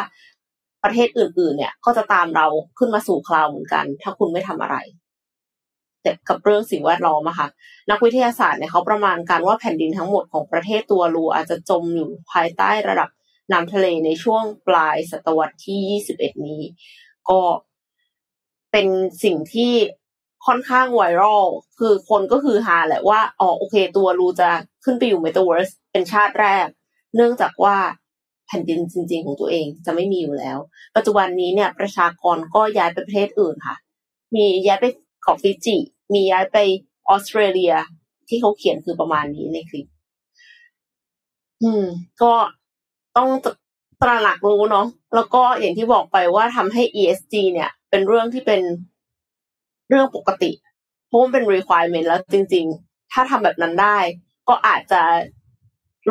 ประเทศอื่น ๆ เนี่ยก็จะตามเราขึ้นมาสู่คลาวด์เหมือนกัน ถ้าคุณไม่ทำอะไรแต่กับเรื่องสิ่งแวดล้อมอะค่ะ นักวิทยาศาสตร์เนี่ยเขาประมาณการว่าแผ่นดินทั้งหมดของประเทศตัวรูอาจจะจมอยู่ภายใต้ระดับ น้ำทะเลในช่วงปลายศตวรรษที่ 21 นี้ ก็เป็นสิ่งที่ค่อนข้างไวรัล คือคนก็คือฮาแหละว่า อ๋อโอเคตูวาลูจะขึ้นไปอยู่เมตาเวิร์สเป็นชาติแรก เนื่องจากว่าแผ่นดินจริง ๆ ของตัวเองจะไม่มีอยู่แล้ว ปัจจุบันนี้เนี่ยประชากรก็ย้ายไปประเทศอื่นค่ะ มีย้ายไปเกาะฟิจิ มีย้ายไปออสเตรเลียที่เขาเขียนคือประมาณนี้ในคลิป อืม ก็ ต้องตระหนักรู้เนาะแล้วก็อย่างที่บอกไปว่าทำให้ ESG เนี่ย เป็นเรื่องที่เป็นเรื่องปกติเพราะมันเป็น requirement แล้วจริง ๆ ถ้าทำแบบนั้นได้ ก็อาจจะ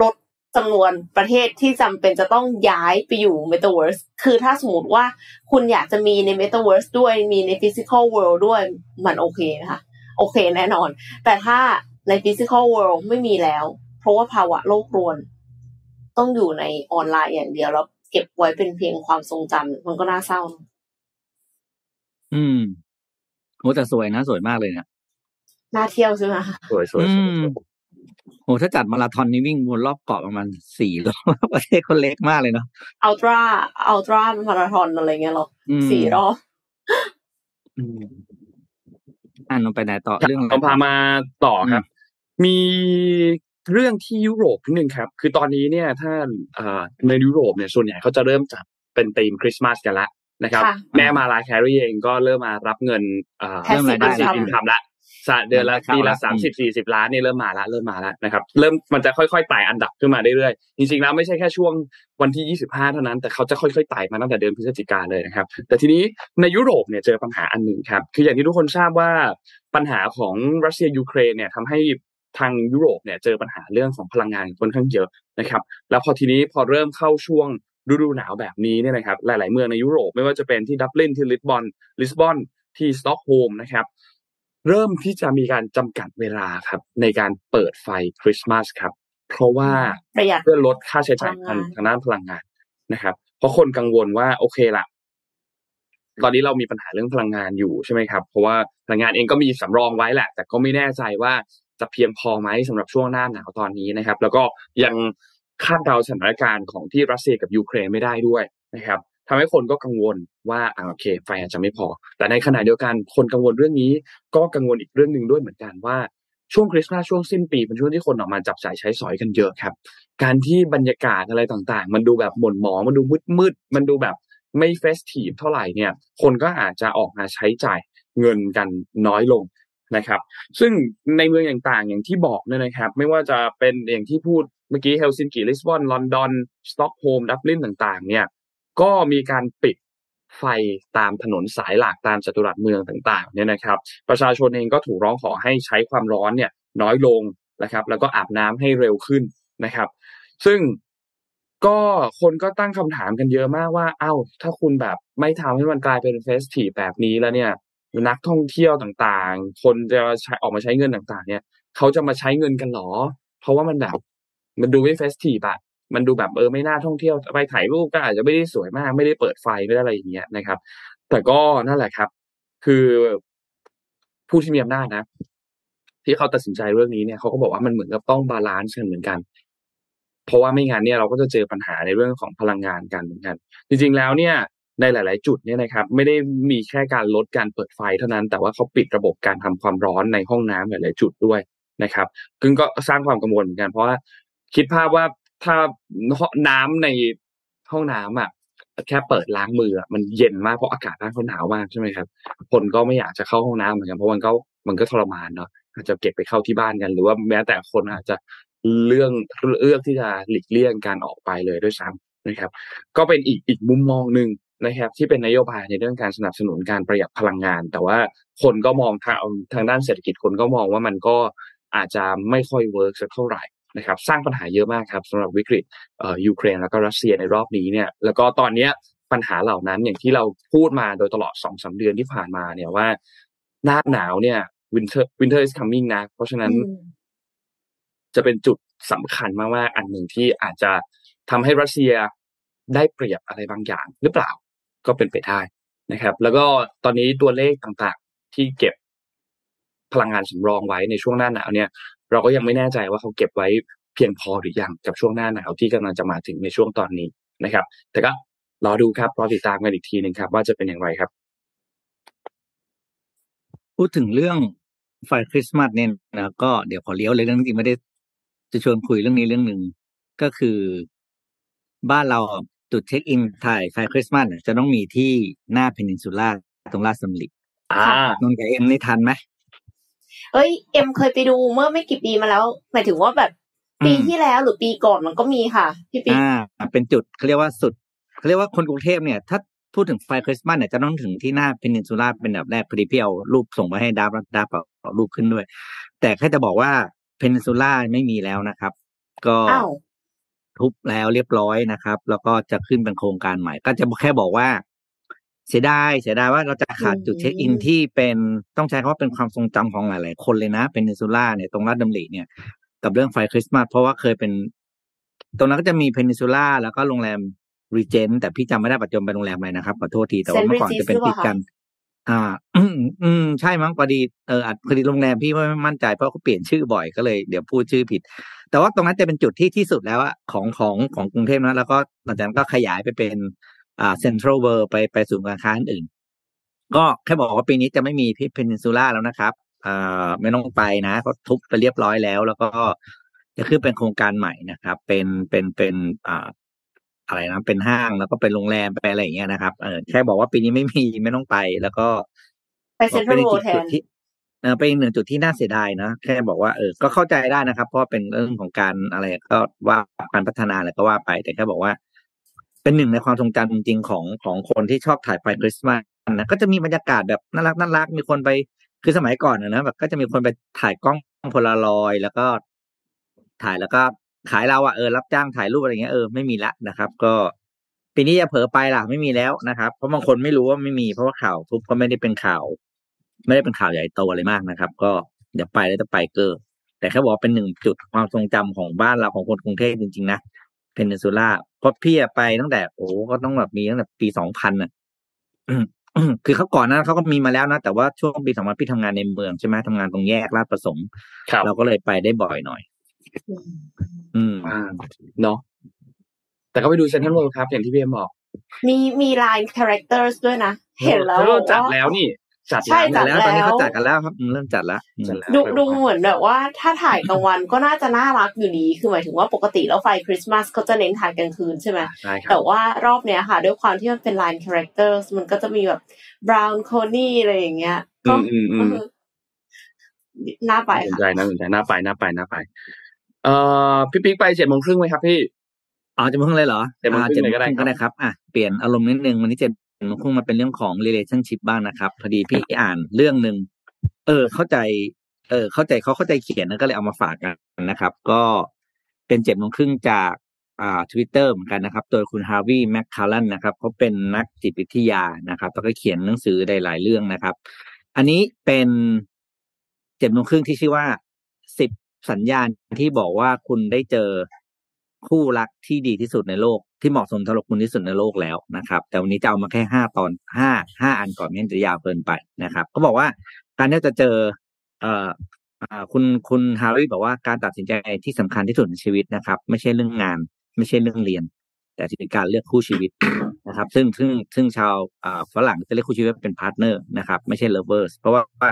ลดจำนวนประเทศที่จำเป็นจะต้องย้ายไปอยู่ Metaverse คือถ้าสมมติว่าคุณอยากจะมีใน Metaverse ด้วยมีใน Physical World ด้วยมันโอเคนะคะโอเคแน่นอน แต่ถ้าใน Physical World ไม่มีแล้ว เพราะว่าภาวะโลกรวน ต้องอยู่ในออนไลน์อย่างเดียวแล้วเก็บไว้เป็นเพียงความทรงจำมันก็น่าเศร้า อืมโหแต่สวยนะ สวยมากเลยเนี่ยน่าเที่ยวใช่ไหมสวยสวยโหถ้าจัดมาราธอนนี่วิ่งวนรอบเกาะประมาณสี่รอบประเทศคนเล็กมากเลยเนาะอัลตร้าอัลตร้ามาราธอนอะไรเงี้ยหรอสี่รอบอ่านลงไปไหนต่อเรื่องผมพามาต่อครับ มี เรื่องที่ยุโรปนิดนึงครับ คือตอนนี้เนี่ยถ้าในยุโรปเนี่ยส่วนใหญ่เขาจะเริ่มจัดเป็นธีมคริสต์มาสกันละนะครับ แม่มารายห์ แครีเองก็เริ่มมารับเงินเริ่มรายได้ income ละเดือนละปีละสามสิบสี่สิบล้านนี่เริ่มมาละเริ่มมาแล้วนะครับ เริ่มมันจะค่อยๆไต่อันดับขึ้นมาเรื่อยๆจริงๆแล้วไม่ใช่แค่ช่วงวันที่ยี่สิบห้าเท่านั้น แต่เขาจะค่อยๆไต่มาตั้งแต่เดือนพฤศจิกาเลยนะครับ แต่ทีนี้ในยุโรปเนี่ยเจอปัญหาอันหนึ่งครับ คืออย่างที่ทุกคนทราบว่าปัญหาของรัสเซียยูเครนเนี่ยทำให้ ทางยุโรปเนี่ยเจอปัญหาเรื่องของพลังงานค่อนข้างเยอะนะครับ แล้วพอทีนี้พอเริ่มเข้าช่วงฤดูหนาวแบบนี้เนี่ยนะครับ หลาย ๆ เมืองในยุโรปไม่ว่าจะเป็นที่ดับลินที่ลิสบอนลิสบอนที่สต็อกโฮล์มนะครับเริ่มที่จะมีการจำกัดเวลาครับ ในการเปิดไฟคริสต์มาสครับ เพราะว่าเพื่อลดค่าใช้จ่ายทางทางด้านพลังงานนะครับ เพราะคนกังวลว่าโอเคละตอนนี้เรามีปัญหาเรื่องพลังงานอยู่ใช่ไหมครับ เพราะว่าพลังงานเองก็มีสำรองไว้แหละ แต่ก็ไม่แน่ใจว่า จะเพียงพอไหมสำหรับช่วงหน้าหนาวตอนนี้นะครับ แล้วก็ยังคาดเดาสถานการณ์ของที่รัสเซียกับยูเครนไม่ได้ด้วยนะครับทำให้คนก็กังวลว่าอ่าโอเคไฟอาจจะไม่พอ แต่ในขณะเดียวกันคนกังวลเรื่องนี้ ก็กังวลอีกเรื่องหนึ่งด้วยเหมือนกันว่าช่วงคริสต์มาสช่วงสิ้นปีเป็นช่วงที่คนออกมาจับจ่ายใช้สอยกันเยอะครับ การที่บรรยากาศอะไรต่างๆ มันดูแบบหม่นหมองมันดูมืดๆมันดูแบบไม่ festive เท่าไหร่เนี่ย คนก็อาจจะออกมาใช้จ่ายเงินกันน้อยลง นะครับ ซึ่งในเมืองต่างๆ อย่างที่บอกเนี่ยนะครับ ไม่ว่าจะเป็นอย่างที่พูดเมื่อกี้เฮลซิงกิลิสบอนลอนดอนสต็อกโฮล์มดับลินต่างๆ เนี่ยก็มีการปิดไฟตามถนนสายหลักตามจัตุรัสเมืองต่างๆเนี่ยนะครับ ประชาชนเองก็ถูกร้องขอให้ใช้ความร้อนเนี่ยน้อยลงนะครับ แล้วก็อาบน้ำให้เร็วขึ้นนะครับ ซึ่งก็คนก็ตั้งคำถามกันเยอะมากว่า เอ้า ถ้าคุณแบบไม่ทำให้มันกลายเป็น festive แบบนี้แล้วเนี่ย นักท่องเที่ยวต่างๆ คนจะใช้ออกมาใช้เงินต่างๆ เนี่ยเขาจะมาใช้เงินกันหรอ เพราะว่ามันแบบมันดูไม่ festive อะมันดูแบบเออไม่น่าท่องเที่ยวไปถ่ายรูปก็อาจจะไม่ได้สวยมาก ไม่ได้เปิดไฟไม่ได้อะไรอย่างเงี้ยนะครับ แต่ก็นั่นแหละครับ คือผู้ที่มีอำนาจนะ ที่เขาตัดสินใจเรื่องนี้เนี่ยเขาก็บอกว่ามันเหมือนกับต้อง balance กันเหมือนกัน เพราะว่าไม่งั้นเนี่ยเราก็จะเจอปัญหาในเรื่องของพลังงานกันเหมือนกัน จริง ๆแล้วเนี่ย ในหลาย ๆ จุดเนี่ยนะครับไม่ได้มีแค่การลดการเปิดไฟเท่านั้น แต่ว่าเขาปิดระบบการทำความร้อนในห้องน้ำหลาย ๆ จุดด้วยนะครับซึ่งก็สร้างความกังวลเหมือนกัน เพราะว่าคิดภาพว่าถ้าน้ำในห้องน้ำอะแค่เปิดล้างมือมันเย็นมากเพราะอากาศบ้านเขาหนาวมากใช่ไหมครับ คนก็ไม่อยากจะเข้าห้องน้ำเหมือนกันเพราะมันก็มันก็ทรมานเนาะอาจจะเก็บไปเข้าที่บ้านกัน หรือว่าแม้แต่คนอาจจะเรื่องเลือกที่จะหลีกเลี่ยงการออกไปเลยด้วยซ้ำนะครับ ก็เป็นอีกอีกมุมมองหนึ่ง นะครับที่เป็นนโยบายในเรื่องการสนับสนุนการประหยัดพลังงาน แต่ว่าคนก็มองทางทางด้านเศรษฐกิจคนก็มองว่ามันก็อาจจะไม่ค่อย work สักเท่าไหร่นะครับสร้างปัญหาเยอะมากครับสำหรับวิกฤตยูเครนแล้วก็รัสเซียในรอบนี้เนี่ยแล้วก็ตอนเนี้ยปัญหาเหล่านั้นอย่างที่เราพูดมาโดยตลอดสองสามเดือนที่ผ่านมาเนี่ยว่าหน้าหนาวเนี่ย winter winter is coming นะ เพราะฉะนั้น จะเป็นจุดสำคัญมากๆอันหนึ่งที่อาจจะทำให้รัสเซียได้เปรียบอะไรบางอย่างหรือเปล่า ก็เป็นไปได้นะครับ แล้วก็ตอนนี้ตัวเลขต่างๆที่เก็บพลังงานสำรองไว้ในช่วงหน้าหนาวเนี่ย เราก็ยังไม่แน่ใจว่าเขาเก็บไว้เพียงพอหรือยังกับช่วงหน้าหนาวที่กำลังจะมาถึงในช่วงตอนนี้นะครับ แต่ก็รอดูครับรอติดตามกันอีกทีหนึ่งครับ ว่าจะเป็นอย่างไรครับ พูดถึงเรื่องไฟคริสต์มาสเนี่ยนะก็เดี๋ยวขอเลี้ยวเลยเรื่องจริงไม่ได้จะชวนคุยเรื่องนี้เรื่องหนึ่งก็คือ บ้านเรา จุดเช็คอินถ่ายไฟคริสต์มาสจะต้องมีที่หน้าเพนินซูล่าตรงราชดำริอ่านนท์กับเอ็มนี่ทันไหมเอ้ยเอ็มเคยไปดูเมื่อไม่กี่ปีมาแล้วหมายถึงว่าแบบปีที่แล้วหรือปีก่อนมันก็มีค่ะพี่ปีอ่า เป็นจุดเขาเรียกว่าจุดเขาเรียกว่าคนกรุงเทพเนี่ย ถ้าพูดถึงไฟคริสต์มาสเนี่ยจะต้องถึงที่หน้าเพนินซูล่าเป็นแบบแรกพอดีพี่เอารูปส่งมาให้ดับดับเอารูปขึ้นด้วย แต่แค่จะบอกว่าเพนินซูล่าไม่มีแล้วนะครับ ก็ ทุบแล้วเรียบร้อยนะครับ แล้วก็จะขึ้นเป็นโครงการใหม่ ก็จะแค่บอกว่า เสียดายเสียดายว่าเราจะขาดจุดเช็คอินที่เป็นต้องใช้คำว่าเป็นความทรงจำของหลายๆ คนเลยนะเพนินซูล่าเนี่ยตรงราชดำริเนี่ย กับเรื่องไฟคริสต์มาสเพราะว่าเคยเป็น ตรงนั้นก็จะมีเพนินซูล่าแล้วก็โรงแรมรีเจนท์แต่พี่จำไม่ได้ปัจจุบันเป็นโรงแรมอะไรนะครับขอโทษทีแต่ว่าเมื่อก่อนจะเป็นติดกัน อ่า อืมอืมใช่มั้งพอดีเออพอดีโรงแรมพี่ไม่มั่นใจเพราะเขาเปลี่ยนชื่อบ่อยก็เลยเดี๋ยวพูดชื่อผิด แต่ว่าตรงนั้นจะเป็นจุดที่ที่สุดแล้วอะของของของกรุงเทพนะแล้วก็หลังจากนั้นก็ขยายไปเป็นอ่าเซ็นทรัลเวิลด์ไปไปศูนย์การค้าอื่น ก็แค่บอกว่าปีนี้จะไม่มีที่เพนินซูล่าแล้วนะครับอ่าไม่ต้องไปนะเขาทุบไปเรียบร้อยแล้ว แล้วก็จะขึ้นเป็นโครงการใหม่นะครับ เป็นเป็นเป็นอ่า อะไรนะเป็นห้างแล้วก็เป็นโรงแรมไปอะไรอย่างเงี้ยนะครับเออแค่บอกว่าปีนี้ไม่มีไม่ต้องไป แล้วก็ไปเซ็นทรัลเวิลด์แทนเออเป็นหนึ่งจุดที่น่าเสียดายนะแค่บอกว่าเออก็เข้าใจได้นะครับ เพราะเป็นเรื่องของการอะไรก็ว่าการพัฒนาอะไรก็ว่าไป แต่แค่บอกว่า เป็นหนึ่งในความทรงจำจริงๆของของคนที่ชอบถ่ายไฟคริสต์มาสนะก็จะมีบรรยากาศแบบน่ารักน่ารักมีคนไปคือสมัยก่อนนะแบบก็จะมีคนไปถ่ายกล้องโพลารอยแล้วก็ถ่ายแล้วก็ ขายเราอะเออรับจ้างถ่ายรูปอะไรเงี้ยเออไม่มีละนะครับ ก็ปีนี้จะเผลอไปล่ะไม่มีแล้วนะครับ เพราะบางคนไม่รู้ว่าไม่มีเพราะว่าข่าวทุบก็ไม่ได้เป็นข่าว ไม่ได้เป็นข่าวใหญ่โตอะไรมากนะครับ ก็เดี๋ยวไปแล้วจะไปเกอร์แต่แค่บอกเป็นหนึ่งจุดความทรงจำของบ้านเราของคนกรุงเทพจริงๆนะเพนินซูล่าเพราะพี่ไปตั้งแต่โอ้ก็ต้องแบบมีตั้งแต่ปีสองพันอะคือเขาก่อนนั้นเขาก็มีมาแล้วนะ แต่ว่าช่วงปีสองพันพี่ทำงานในเมืองใช่ไหมทำงานตรงแยกราชประสงค์เราก็เลยไปได้บ่อยหน่อย อืมอ่าเนาะแต่ก็ไปดูเซนทรัลเวิลด์ครับ อย่างที่พี่เอ็มบอก มีมีไลน์ characters ด้วยนะ เห็นแล้วเริ่มจัดว่าแล้วนี่จัดใช่แล้วจัดจัดแล้วตอนนี้แล้วเขาจัดกันแล้วครับอืมเริ่มจัดแล้วอืมจัดแล้วดูดูเหมือนแบบว่าถ้าถ่ายกลางวันก็น่าจะน่ารักอยู่ดี คือหมายถึงว่าปกติแล้วไฟคริสต์มาสเขาจะเน้นถ่ายกลางคืนใช่ไหมใช่ครัแต่ว่ารอบเนี้ยค่ะ ด้วยความที่มันเป็นไลน์ characters มันก็จะมีแบบ Brown Cony อะไรอย่างเงี้ยอืก็อืมอืมเออน่าไปน่าสนค่ะใจน่าสนใจน่าไปน่าไปน่าไป เอ่อพี่ปิ๊กไปเจ็ดโมงครึ่งไหมครับพี่อ๋อจะมาเพิ่งเลยเหรอเจ็ดโมงครึ่งอ่าเจ็ดโมงเลยก็ได้ครึ่งก็ได้ครับอะเปลี่ยนอารมณ์นิดนึงวันนี้เจ็ดโมงครึ่งมาเป็นเรื่องของ relationship บ้างนะครับ พอดีพี่อ่านเรื่องหนึ่งเออ เข้าใจ เออ เข้าใจเขาเข้าใจเขียนนะก็เลยเอามาฝากกันนะครับ ก็เป็นเจ็ดโมงครึ่งจากอ่าทวิตเตอร์เหมือนกันนะครับ โดยคุณฮาร์วีแมคคาร์ลันนะครับเขาเป็นนักจิตวิทยานะครับแล้วก็เขียนหนังสือได้หลายเรื่องนะครับ อันนี้เป็นเจ็ดโมงครึ่งที่ชื่อว่า สัญญาณที่บอกว่าคุณได้เจอคู่รักที่ดีที่สุดในโลก ที่เหมาะสมสำหรับคุณที่สุดในโลกแล้วนะครับ แต่วันนี้จะเอามาแค่ห้าตอนห้าห้าอันก่อนไม่งั้นจะยาวเกินไปนะครับเขาบอกว่าการที่จะเจอ เอ่อคุณคุณฮาร์รี่บอกว่าการตัดสินใจที่สำคัญที่สุดในชีวิตนะครับ ไม่ใช่เรื่องงาน ไม่ใช่เรื่องเรียน แต่คือการเลือกคู่ชีวิตนะครับ ซึ่งซึ่งซึ่งชาวฝรั่งจะเรียกคู่ชีวิตเป็น partner นะครับ ไม่ใช่ lovers เพราะว่าว่า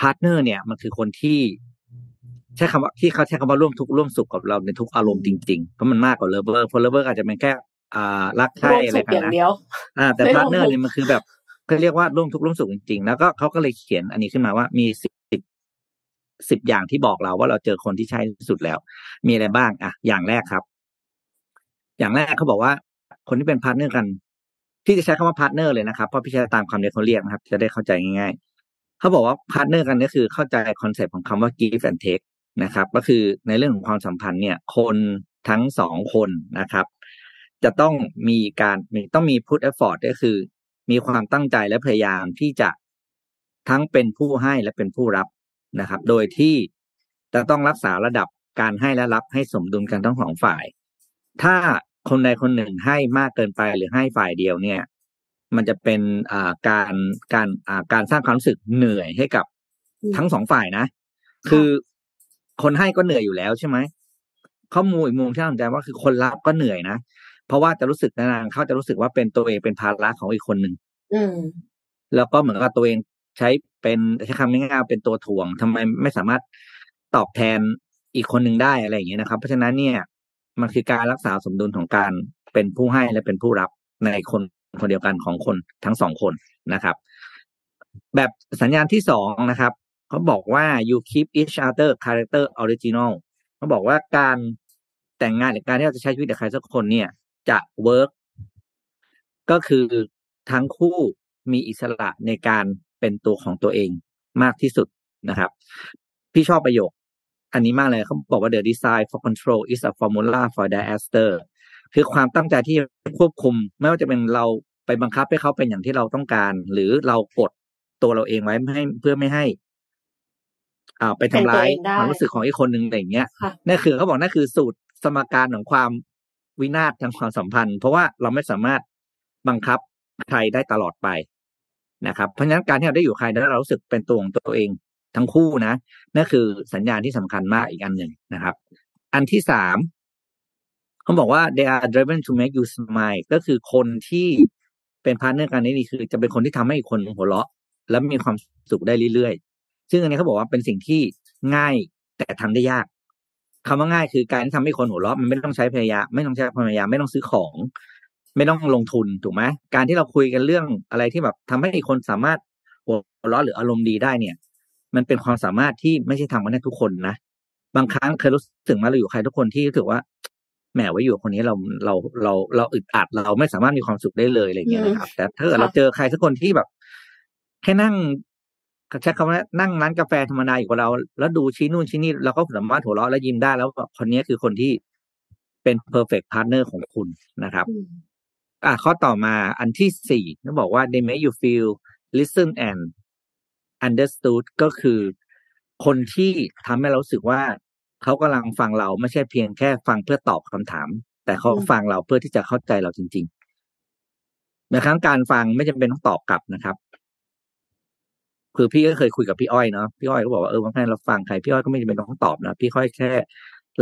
partner เนี่ยมันคือคนที่ ใช้คำว่าที่เขาใช้คำว่าร่วมทุกข์ร่วมสุขกับเราในทุกอารมณ์จริงๆ เพราะมันมากกว่าเลเวอร์เพราะเลเวอร์อาจจะเป็นแค่อ่ารักใคร่ร่วมอะไรสุขกันอย่างนะเดียวอ่า แต่ไม่พาร์ทเนอร่วร์มทุกข์เนี่ยมันคือแบบก็เรียกว่าร่วมทุกข์ร่วมสุขจริงๆ แล้วก็เขาก็เลยเขียนอันนี้ขึ้นมาว่ามีสิบสิบอย่างที่บอกเราว่าเราเจอคนที่ใช่ที่สุดแล้ว มีอะไรบ้างอะอย่างแรกครับ อย่างแรกเขาบอกว่า คนที่เป็น partner กัน ที่จะใช้คำว่า partner เลยนะครับเพราะพี่ใช้ตามคำเดียวเขาเรียกนะครับ จะได้เข้าใจง่ายๆเขาบอกว่า partner กันก็คือเข้าใจ concept ของคำว่า give and take นะครับ ก็คือในเรื่องของความสัมพันธ์เนี่ย คนทั้งสองคนนะครับ จะต้องมีการมีต้องมี put effort ก็คือ มีความตั้งใจและพยายามที่จะทั้งเป็นผู้ให้และเป็นผู้รับนะครับ โดยที่จะต้องรักษาระดับการให้และรับให้สมดุลกันทั้งสองฝ่าย ถ้าคนใดคนหนึ่งให้มากเกินไปหรือให้ฝ่ายเดียวเนี่ย มันจะเป็นอ่าการการอ่าการสร้างความรู้สึกเหนื่อยให้กับทั้งสองฝ่ายนะ คือ คนให้ก็เหนื่อยอยู่แล้วใช่ไหมข้อมูลอีกมุมที่น่าสนใจว่าคือคนรับก็เหนื่อยนะเพราะว่าจะรู้สึกนานๆเขาจะรู้สึกว่าเป็นตัวเองเป็นภาระของอีกคนหนึ่งอืมแล้วก็เหมือนกับตัวเองใช้เป็นใช้คำง่ายๆเป็นตัวถ่วงทำไมไม่สามารถตอบแทนอีกคนหนึ่งได้อะไรอย่างเงี้ยนะครับ เพราะฉะนั้นเนี่ย มันคือการรักษาสมดุลของการเป็นผู้ให้และเป็นผู้รับในคนคนเดียวกันของคนทั้งสองคนนะครับ แบบสัญญาณที่สองนะครับ เขาบอกว่า you keep each other character original เขาบอกว่าการแต่งงานหรือการที่เราจะใช้ชีวิตกับใครสักคนเนี่ย จะ work ก็คือทั้งคู่มีอิสระในการเป็นตัวของตัวเองมากที่สุดนะครับ พี่ชอบประโยค อันนี้มากเลยเขาบอกว่า the design for control is a formula for disaster คือความตั้งใจที่ควบคุม ไม่ว่าจะเป็นเราไปบังคับให้เขาเป็นอย่างที่เราต้องการ หรือเรากดตัวเราเองไว้ไม่ให้เพื่อไม่ให้ อ่าไปทำร้ายเป็นตัวเองได้ความรู้สึกของอีกคนหนึ่งอะไรอย่างเงี้ยค่ะนั่นคือเขาบอกนั่นคือสูตรสมการของความวินาศทางความสัมพันธ์ เพราะว่าเราไม่สามารถบังคับใครได้ตลอดไปนะครับ เพราะฉะนั้นการที่เราได้อยู่กับใครแล้วเรารู้สึกเป็นตัวของตัวเองทั้งคู่นะนั่นคือสัญญาณที่สำคัญมากอีกอันหนึ่งนะครับ อันที่สามเขาบอกว่า they are driven to make you smile ก็คือคนที่เป็น partner กันนี่คือ จะเป็นคนที่ทำให้อีกคนหัวเราะ และมีความสุขได้เรื่อยๆ ซึ่งอันนี้เขาบอกว่าเป็นสิ่งที่ง่ายแต่ทำได้ยากคำว่าง่ายคือการที่ทำให้คนหัวเราะมันไม่ต้องใช้พยายามไม่ต้องใช้พยายามไม่ต้องซื้อของ ไม่ต้องลงทุนถูกไหมการที่เราคุยกันเรื่องอะไรที่แบบทำให้อีกคนสามารถหัวเราะหรืออารมณ์ดีได้เนี่ย มันเป็นความสามารถที่ไม่ใช่ทำกันได้ทุกคนนะบางครั้งเคยรู้สึกมาเราอยู่ใครทุกคนที่รู้สึกว่าแหมไว้อยู่คนนี้เราเราเราเราอึดอัดเราไม่สามารถมีความสุขได้เลยอะไรอย่างเงี้ยนะครับ แต่ถ้าเกิดเราเจอใครสักคนที่แบบแค่นั่ง ใช้คำว่านั่งร้านกาแฟธรรมดาอยู่กับเรา แล้วดูชี้นู่นชี้นี่เราก็สามารถหัวเราะและยิ้มได้แล้วแบบคนนี้คือคนที่เป็น perfect partner ของคุณนะครับอืมอะข้อต่อมาอันที่สี่เขาบอกว่า they make you feel listen and understood ก็คือคนที่ทำให้เรารู้สึกว่าเขากำลังฟังเราไม่ใช่เพียงแค่ฟังเพื่อตอบคำถาม แต่เขาฟังเราเพื่อที่จะเข้าใจเราจริงๆนะครับการฟังไม่จำเป็นต้องตอบกลับนะครับ คือพี่ก็เคยคุยกับพี่อ้อยเนาะพี่อ้อยก็บอกว่าเออบางครั้งเราฟังใครพี่อ้อยก็ไม่จำเป็นต้องตอบนะพี่อ้อยแค่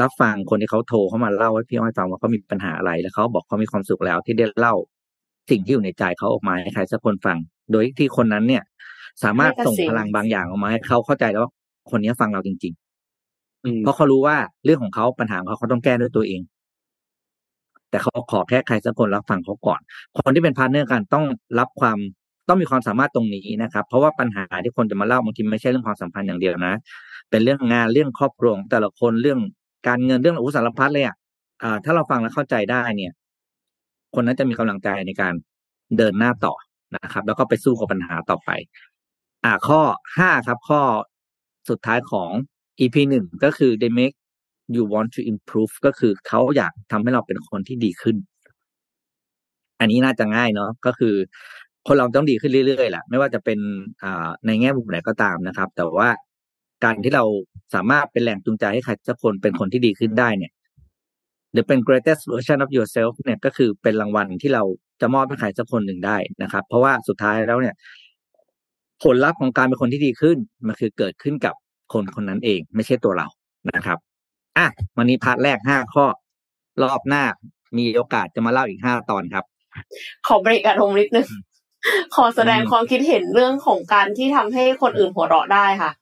รับฟังคนที่เขาโทรเข้ามาเล่าให้พี่อ้อยฟังว่าเขามีปัญหาอะไรแล้วเขาบอกเขามีความสุขแล้วที่ได้เล่าสิ่งที่อยู่ในใจเขาออกมาให้ใครสักคนฟัง โดยที่คนนั้นเนี่ย สามารถส่งพลังบางอย่างออกมาให้เขาเข้าใจแล้วว่าคนนี้ฟังเราจริงอืมๆเพราะเขารู้ว่าเรื่องของเขาปัญหาของเขาเขาต้องแก้ด้วยตัวเอง แต่เขาขอแค่ใครสักคนรับฟังเขาก่อน คนที่เป็น partner กันต้องรับความ ต้องมีความสามารถตรงนี้นะครับ เพราะว่าปัญหาที่คนจะมาเล่าบางทีไม่ใช่เรื่องความสัมพันธ์อย่างเดียวนะ เป็นเรื่องงานเรื่องครอบครัวแต่ละคนเรื่องการเงินเรื่องอุสารพัดเลยอะอ่าถ้าเราฟังแล้วเข้าใจได้เนี่ย คนนั้นจะมีกำลังใจในการเดินหน้าต่อนะครับ แล้วก็ไปสู้กับปัญหาต่อไป อ่าข้อห้าครับข้อสุดท้ายของ EP หนึ่งก็คือ they make you want to improve ก็คือเขาอยากทำให้เราเป็นคนที่ดีขึ้น อันนี้น่าจะง่ายเนาะก็คือ คนเราต้องดีขึ้นเรื่อยๆแหละไม่ว่าจะเป็นอ่าในแง่มุมไหนก็ตามนะครับ แต่ว่าการที่เราสามารถเป็นแรงจูงใจให้ใครสักคนเป็นคนที่ดีขึ้นได้เนี่ย หรือเป็น greatest version of yourself เนี่ยก็คือเป็นรางวัลที่เราจะมอบให้ใครสักคนหนึ่งได้นะครับ เพราะว่าสุดท้ายแล้วเนี่ย ผลลัพธ์ของการเป็นคนที่ดีขึ้นมันคือเกิดขึ้นกับคนคนนั้นเอง ไม่ใช่ตัวเรานะครับอะวันนี้ part แรกห้าข้อ รอบหน้ามีโอกาสจะมาเล่าอีกห้าตอนครับ ขอเบรกอารมณ์นิดนึง ขอแสดงอืมความคิดเห็นเรื่องของการที่ทำให้คนอื่นหัวเราะได้ค่ะ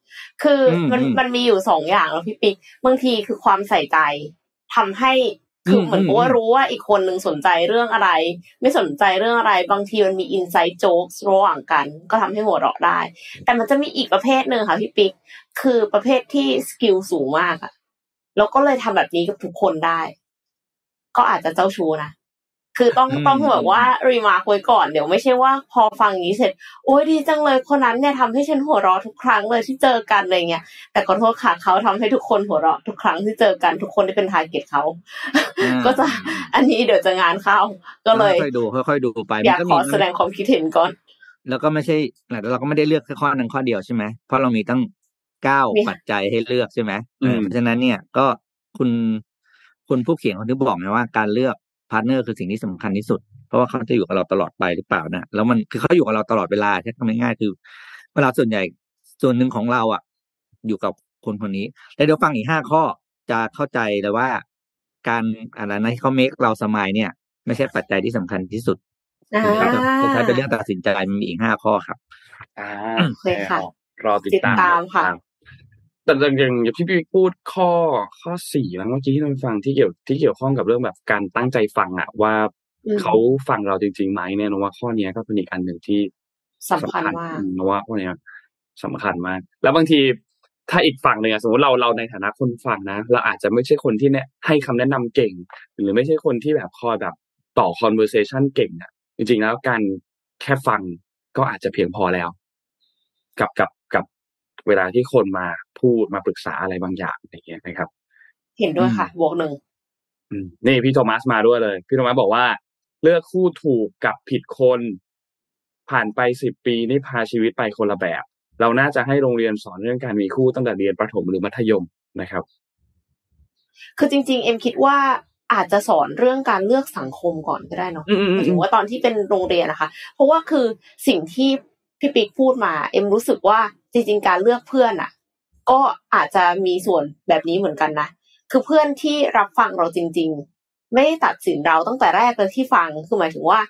คืออมมันอืมมันมีอยู่สองอย่างแล้วพี่ปิ๊กบางทีคือความใส่ใจทำให้คืออมเหมือนกับอืมว่ารู้ว่าอีกคนหนึ่งสนใจเรื่องอะไร ไม่สนใจเรื่องอะไร บางทีมันมี inside joke ระหว่างกัน ก็ทำให้หัวเราะได้ แต่มันจะมีอีกประเภทหนึ่งค่ะพี่ปิ๊กคือประเภทที่ skill สูงมากอะแล้วก็เลยทำแบบนี้กับทุกคนได้ ก็อาจจะเจ้าชู้นะ คือต้องอืมต้องแบบว่า remark ไว้ก่อนเดี๋ยวไม่ใช่ว่าพอฟังอย่างนี้เสร็จ โอ้ยดีจังเลยคนนั้นเนี่ยทำให้ฉันหัวเราะทุกครั้งเลยที่เจอกันอะไรเงี้ยแต่ขอโทษค่ะเขาทำให้ทุกคนหัวเราะทุกครั้งที่เจอกันทุกคนที่เป็น target เขา ก็จะอันนี้เดี๋ยวจะงานเข้าก็เลยค่อยๆดูค่อยๆดูไปอยากมันขอมีแสดงความคิดเห็นก่อน แล้วก็ไม่ใช่แต่เราก็ไม่ได้เลือกแค่ข้อนั้นข้อเดียวใช่ไหมเพราะเรามีตั้งเก้ามีปัจจัยให้เลือกใช่ไหมอืมเออเพราะฉะนั้นเนี่ยก็คุณคุณผู้เขียนเขาถึงบอกไงว่าการเลือก partner คือสิ่งที่สำคัญที่สุด เพราะว่าเขาจะอยู่กับเราตลอดไปหรือเปล่านะแล้วมันคือเขาอยู่กับเราตลอดเวลาใช่คำง่ายๆคือ เวลาส่วนใหญ่ส่วนหนึ่งของเราอะ อยู่กับคนคนนี้ แล้วเดี๋ยวฟังอีกห้าข้อจะเข้าใจเลยว่า การอะไรนะที่เขาเมคเราสมายเนี่ย ไม่ใช่ปัจจัยที่สำคัญที่สุดอ่าสุดท้ายเป็นเรื่องตัดสินใจมันมีอีกห้าข้อครับอ่าโอเคค่ะรอติดติดตามค่ะ แต่อย่างอย่างพี่พี่พูดข้อข้อสี่แล้วเมื่อกี้ที่เราฟังที่เกี่ยวที่เกี่ยวข้องกับเรื่องแบบการตั้งใจฟังอะว่าอืมเขาฟังเราจริงๆไหมเนี่ยนะว่าข้อเนี้ยก็เป็นอีกอันหนึ่งที่สำคัญมากอืนะว่าข้อเนี้ยสำคัญมาก แล้วบางทีถ้าอีกฝั่งหนึ่งอะสมมติเราเราในฐานะคนฟังนะเราอาจจะไม่ใช่คนที่เนี่ยให้คำแนะนำเก่ง หรือไม่ใช่คนที่แบบคอยแบบต่อ conversation เก่งอะจริงๆแล้วการแค่ฟังก็อาจจะเพียงพอแล้ว กับกับกับ เวลาที่คนมาพูดมาปรึกษาอะไรบางอย่างอย่างเงี้ยนะครับ เห็นด้วยค่ะบวกหนึ่งอืมนี่พี่โทมัสมาด้วยเลย พี่โทมัสบอกว่า เลือกคู่ถูกกับผิดคน ผ่านไปสิบปีนี่พาชีวิตไปคนละแบบ เราน่าจะให้โรงเรียนสอนเรื่องการมีคู่ตั้งแต่เรียนประถมหรือมัธยมนะครับ คือจริง ๆ เอ็มคิดว่าอาจจะสอนเรื่องการเลือกสังคมก่อนก็ได้เนาะอืมอืมหมายอืถึมงว่าตอนที่เป็นโรงเรียนนะคะ เพราะว่าคือสิ่งที่พี่ปิ๊กพูดมา เอ็มรู้สึกว่า จริงๆการเลือกเพื่อนอะ ก็อาจจะมีส่วนแบบนี้เหมือนกันนะคือเพื่อนที่รับฟังเราจริง ๆ ไม่ได้ตัดสินเราตั้งแต่แรกเลยที่ฟังคือหมายถึงว่า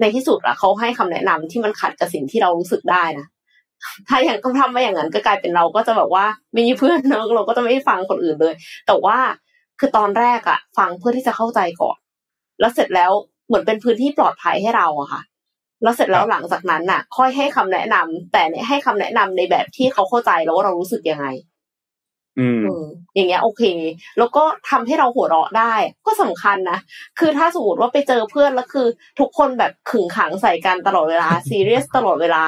ในที่สุดอะเขาให้คำแนะนำที่มันขัดกับสิ่งที่เรารู้สึกได้นะถ้าอย่างก็ทำมาอย่างนั้นก็กลายเป็นเราก็จะแบบว่าไม่มีเพื่อนเนอะเราก็จะไม่ฟังคนอื่นเลย แต่ว่าคือตอนแรกอะฟังเพื่อที่จะเข้าใจก่อน แล้วเสร็จแล้วเหมือนเป็นพื้นที่ปลอดภัยให้เราอะค่ะ แล้วเสร็จแล้วหลังจากนั้นน่ะ ค่อยให้คำแนะนำแต่เนี่ยให้คำแนะนำในแบบที่เขาเข้าใจแล้วว่าเรารู้สึกยังไง อืมเอออย่างเงี้ย โอเค แล้วก็ทำให้เราหัวเราะได้ ก็สำคัญนะคือถ้าสมมติว่าไปเจอเพื่อนแล้วคือ ทุกคนแบบขึงขังใส่กันตลอดเวลาซีเรียสตลอดเวลา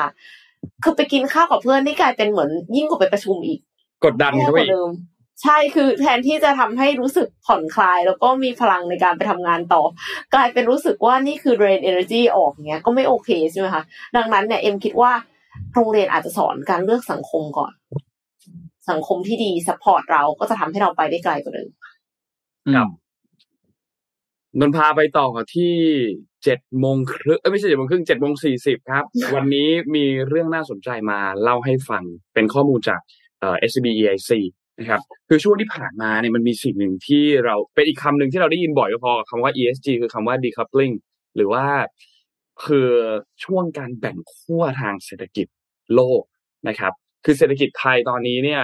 คือไปกินข้าวกับเพื่อนนี่กลายเป็นเหมือนยิ่งกว่าไปประชุมอีก กดดันแย่เข้ากไปว่าอีกเดิม ใช่คือแทนที่จะทำให้รู้สึกผ่อนคลาย แล้วก็มีพลังในการไปทำงานต่อ กลายเป็นรู้สึกว่านี่คือ drain energy ออกเงี้ยก็ไม่โอเคใช่ไหมคะดังนั้นเนี่ยเอ็มคิดว่าโรงเรียนอาจจะสอนการเลือกสังคมก่อน สังคมที่ดี support เราก็จะทำให้เราไปได้ไกลกว่าเดิมครับนนพาไปต่อที่เจ็ดโมงครึ่งเอ้ยไม่ใช่เจ็ดโมงครึ่งเจ็ดโมงสี่สิบครับ วันนี้มีเรื่องน่าสนใจมาเล่าให้ฟังเป็นข้อมูลจากเอ่อ SCB EIC นะครับคือช่วงที่ผ่านมาเนี่ยมันมีสิ่งหนึ่งที่เราเป็นอีกคำหนึ่งที่เราได้ยินบ่อยก็พอคำว่า ESG คือคำว่า decoupling หรือว่าคือช่วงการแบ่งขั้วทางเศรษฐกิจโลกนะครับ คือเศรษฐกิจไทยตอนนี้เนี่ย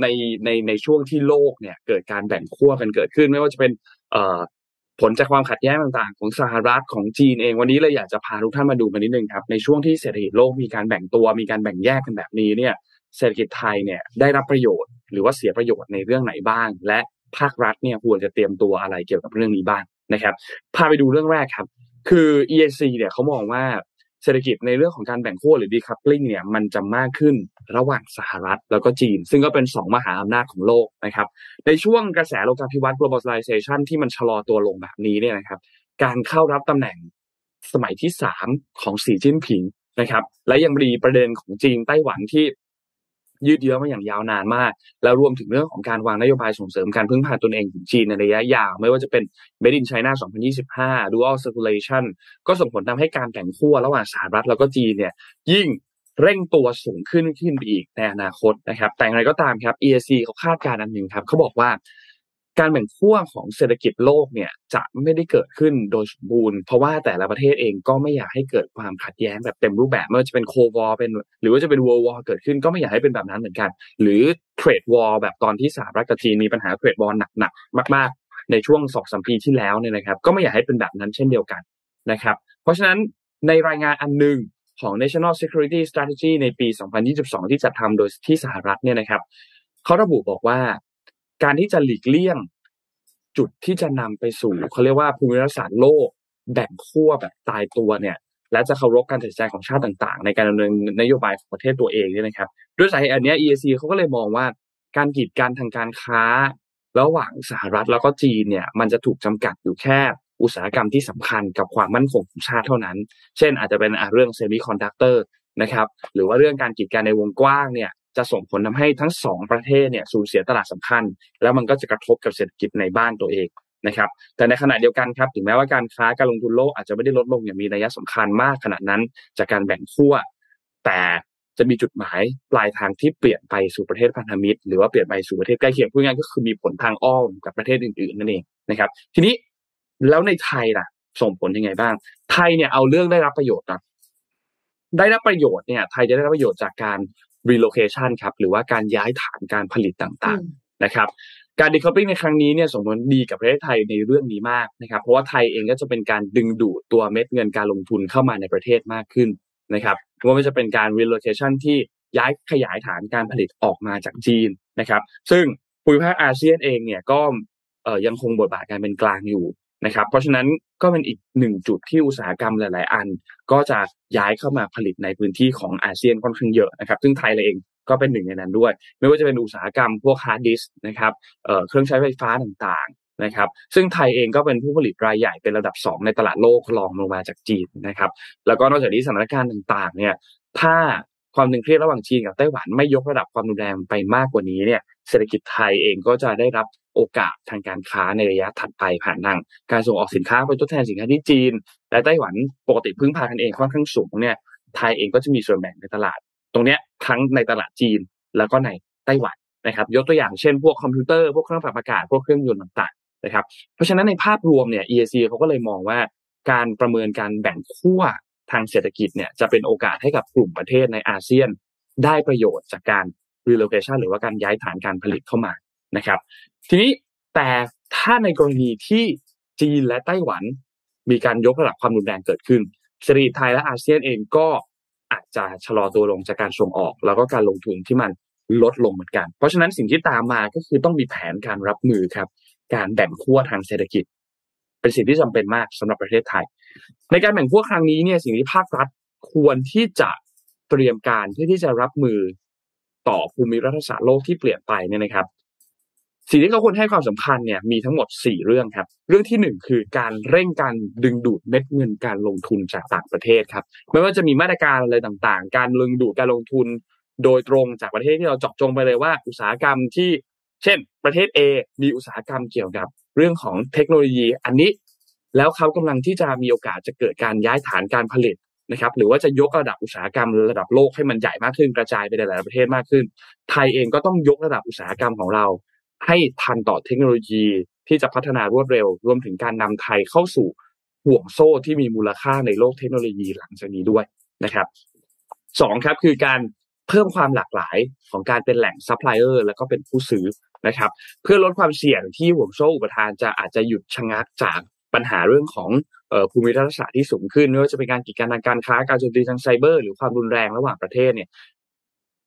ในในในช่วงที่โลกเนี่ยเกิดการแบ่งขั้วกันเกิดขึ้น ไม่ว่าจะเป็นเอ่อผลจากความขัดแย้งต่างๆ ของสหรัฐของจีนเองวันนี้เลยอยากจะพาทุกท่านมาดูกันนิดนึงครับในช่วงที่เศรษฐกิจโลกมีการแบ่งตัวมีการแบ่งแยกกันแบบนี้เนี่ยเศรษฐกิจไทยเนี่ยได้รับประโยชน์ หรือว่าเสียประโยชน์ในเรื่องไหนบ้าง และภาครัฐเนี่ยควรจะเตรียมตัวอะไรเกี่ยวกับเรื่องนี้บ้างนะครับพาไปดูเรื่องแรกครับ คือ EAC เนี่ยเขามองว่าเศรษฐกิจในเรื่องของการแบ่งขั้วหรือ decoupling เนี่ยมันจะมากขึ้นระหว่างสหรัฐแล้วก็จีน ซึ่งก็เป็นสองมหาอำนาจของโลกนะครับ ในช่วงกระแสโลกาภิวัตน์ globalization ที่มันชะลอตัวลงแบบนี้เนี่ยนะครับ การเข้ารับตำแหน่งสมัยที่สามของสีจิ้นผิงนะครับ และยังมีประเด็นของจีนไต้หวันที่ ยืดเยื้อมาอย่างยาวนานมาก แล้วรวมถึงเรื่องของการวางนโยบายส่งเสริมการพึ่งพาตนเองของจีนในระยะยาว ไม่ว่าจะเป็น Made in China 2025 Dual Circulation ก็ส่งผลทำให้การแบ่งขั้วระหว่างสหรัฐแล้วก็จีนเนี่ยยิ่งเร่งตัวสูงขึ้นขึ้นไปอีกในอนาคตนะครับ แต่อย่างไรก็ตามครับ EAC เขาคาดการณ์อันหนึ่งครับเขาบอกว่า การแบ่งขั้วของเศรษฐกิจโลกเนี่ยจะไม่ได้เกิดขึ้นโดยสมบูรณ์ เพราะว่าแต่ละประเทศเองก็ไม่อยากให้เกิดความขัดแย้งแบบเต็มรูปแบบไม่ว่าจะเป็นโควอเป็น หรือว่าจะเป็นวอลวอเกิดขึ้นก็ไม่อยากให้เป็นแบบนั้นเหมือนกัน หรือเทรดวอลแบบตอนที่สหรัฐกับจีนมีปัญหาเทรดวอลหนักๆมาก ๆ ในช่วงสองสามปีที่แล้วเนี่ยนะครับ ก็ไม่อยากให้เป็นแบบนั้นเช่นเดียวกันนะครับ เพราะฉะนั้นในรายงานอันหนึ่งของ National Security Strategy ในปี 2022 ที่จัดทำโดยที่สหรัฐเนี่ยนะครับเขาระบุบอกว่า การที่จะหลีกเลี่ยง จุดที่จะนำไปสู่เขาเรียกว่าภูมิรัฐศาสตร์โลก แบ่งขั้วแบบตายตัวเนี่ย และจะเคารพการตัดสินใจของชาติต่าง ๆ ในการดำเนินนโยบายของประเทศตัวเองเนี่ยนะครับ ด้วยสาเหตุอันนี้ EAC เขาก็เลยมองว่าการกีดกันทางการค้า ระหว่างสหรัฐแล้วก็จีนเนี่ย มันจะถูกจำกัดอยู่แค่อุตสาหกรรมที่สำคัญกับความมั่นคงของชาติเท่านั้น เช่น อาจจะเป็นเรื่องเซมิคอนดักเตอร์นะครับ หรือว่าเรื่องการกีดกันในวงกว้างเนี่ย จะส่งผลทำให้ทั้งสองประเทศเนี่ยสูญเสียตลาดสำคัญ แล้วมันก็จะกระทบกับเศรษฐกิจในบ้านตัวเองนะครับ แต่ในขณะเดียวกันครับ ถึงแม้ว่าการค้าการลงทุนโลกอาจจะไม่ได้ลดลงอย่างมีนัยสำคัญมากขนาดนั้น จากการแบ่งขั้วแต่จะมีจุดหมายปลายทางที่เปลี่ยนไปสู่ประเทศพันธมิตร หรือว่าเปลี่ยนไปสู่ประเทศใกล้เคียงพูดง่ายก็คือมีผลทางอ้อมกับประเทศอื่นๆนั่นเองนะครับ ทีนี้แล้วในไทยล่ะ ส่งผลยังไงบ้าง ไทยเนี่ยเอาเรื่องได้รับประโยชน์นะได้รับประโยชน์เนี่ยไทยจะได้รับประโยชน์จากการ relocation ครับหรือว่าการย้ายฐานการผลิตต่างๆนะครับการ decoupling ในครั้งนี้เนี่ยส่งผลดีกับประเทศไทยในเรื่องนี้มากนะครับเพราะว่าไทยเองก็จะเป็นการดึงดูดตัวเม็ดเงินการลงทุนเข้ามาในประเทศมากขึ้นนะครับว่ามันจะเป็นการ relocation ที่ย้ายขยายฐานการผลิตออกมาจากจีนนะครับ ซึ่งภูมิภาคอาเซียนเองเนี่ยก็เอ่อยังคงบทบาทการเป็นกลางอยู่ นะครับ เพราะฉะนั้นก็เป็นอีกหนึ่งจุดที่อุตสาหกรรมหลาย ๆ อัน ก็จะย้ายเข้ามาผลิตในพื้นที่ของอาเซียนค่อนข้างเยอะนะครับ ซึ่งไทยเองก็เป็นหนึ่งในนั้นด้วย ไม่ว่าจะเป็นอุตสาหกรรมพวกฮาร์ดดิสก์นะครับเครื่องใช้ไฟฟ้าต่างๆนะครับ ซึ่งไทยเองก็เป็นผู้ผลิตรายใหญ่เป็นอันดับ 2 ในตลาดโลกรองลงมาจากจีนนะครับ แล้วก็นอกจากนี้สถานการณ์ต่าง ๆ เนี่ย ถ้า ความตึงเครียดระหว่างจีนกับไต้หวันไม่ยกระดับความรุนแรงไปมากกว่านี้เนี่ยเศรษฐกิจไทยเองก็จะได้รับโอกาสทางการค้าในระยะถัดไปผ่านทางการส่งออกสินค้าไปทดแทนสินค้าที่จีน และไต้หวันปกติพึ่งพากันเองค่อนข้างสูงเนี่ยไทยเองก็จะมีส่วนแบ่งในตลาด ตรงเนี้ยทั้งในตลาดจีนแล้วก็ในไต้หวันนะครับ ยกตัวอย่างเช่นพวกคอมพิวเตอร์พวกเครื่องปรับอากาศพวกเครื่องยนต์ต่างๆนะครับเพราะฉะนั้นในภาพรวมเนี่ย EAC เขาก็เลยมองว่าการประเมินการแบ่งขั้ว ทางเศรษฐกิจเนี่ยจะเป็นโอกาสให้กับกลุ่มประเทศในอาเซียน ได้ประโยชน์จากการ relocation หรือว่าการย้ายฐานการผลิตเข้ามานะครับ ทีนี้แต่ถ้าในกรณีที่จีนและไต้หวัน มีการยกระดับความรุนแรงเกิดขึ้นเศรษฐกิจไทยและอาเซียนเองก็อาจจะชะลอตัวลงจากการส่งออก แล้วก็การลงทุนที่มันลดลงเหมือนกัน เพราะฉะนั้นสิ่งที่ตามมาก็คือต้องมีแผนการรับมือครับ การแบ่งขั้วทางเศรษฐกิจ เป็นสิ่งที่จำเป็นมากสำหรับประเทศไทย ในการแบ่งขั้วครั้งนี้เนี่ยสิ่งที่ภาครัฐควรที่จะเตรียมการเพื่อที่จะรับมือต่อภูมิรัฐศาสตร์โลกที่เปลี่ยนไปเนี่ยนะครับ สิ่งที่เขาควรให้ความสำคัญเนี่ยมีทั้งหมด 4 เรื่องครับ เรื่องที่ 1 คือการเร่งการดึงดูดเม็ดเงินการลงทุนจากต่างประเทศครับ ไม่ว่าจะมีมาตรการอะไรต่างๆ การดึงดูดการลงทุน โดยตรงจากประเทศที่เราเจาะจงไปเลยว่า อุตสาหกรรมที่ เช่น ประเทศ A มีอุตสาหกรรมเกี่ยวกับ เรื่องของเทคโนโลยีอันนี้ แล้วเขากำลังที่จะมีโอกาสจะเกิดการย้ายฐานการผลิตนะครับหรือว่าจะยกระดับอุตสาหกรรมระดับโลกให้มันใหญ่มากขึ้นกระจายไปในหลายประเทศมากขึ้น ไทยเองก็ต้องยกระดับอุตสาหกรรมของเรา ให้ทันต่อเทคโนโลยีที่จะพัฒนารวดเร็ว รวมถึงการนำไทยเข้าสู่ห่วงโซ่ที่มีมูลค่าในโลกเทคโนโลยีหลังจากนี้ด้วยนะครับสองครับคือการ เพิ่มความหลากหลายของการเป็นแหล่งซัพพลายเออร์แล้วก็เป็นผู้ซื้อนะครับ เพื่อลดความเสี่ยงที่ห่วงโซ่อุปทานจะอาจจะหยุดชะงักจากปัญหาเรื่องของภูมิรัฐศาสตร์ที่สูงขึ้นไม่ว่าจะเป็นการกีดกันทางการค้าการโจมตีทางไซเบอร์ หรือความรุนแรงระหว่างประเทศเนี่ย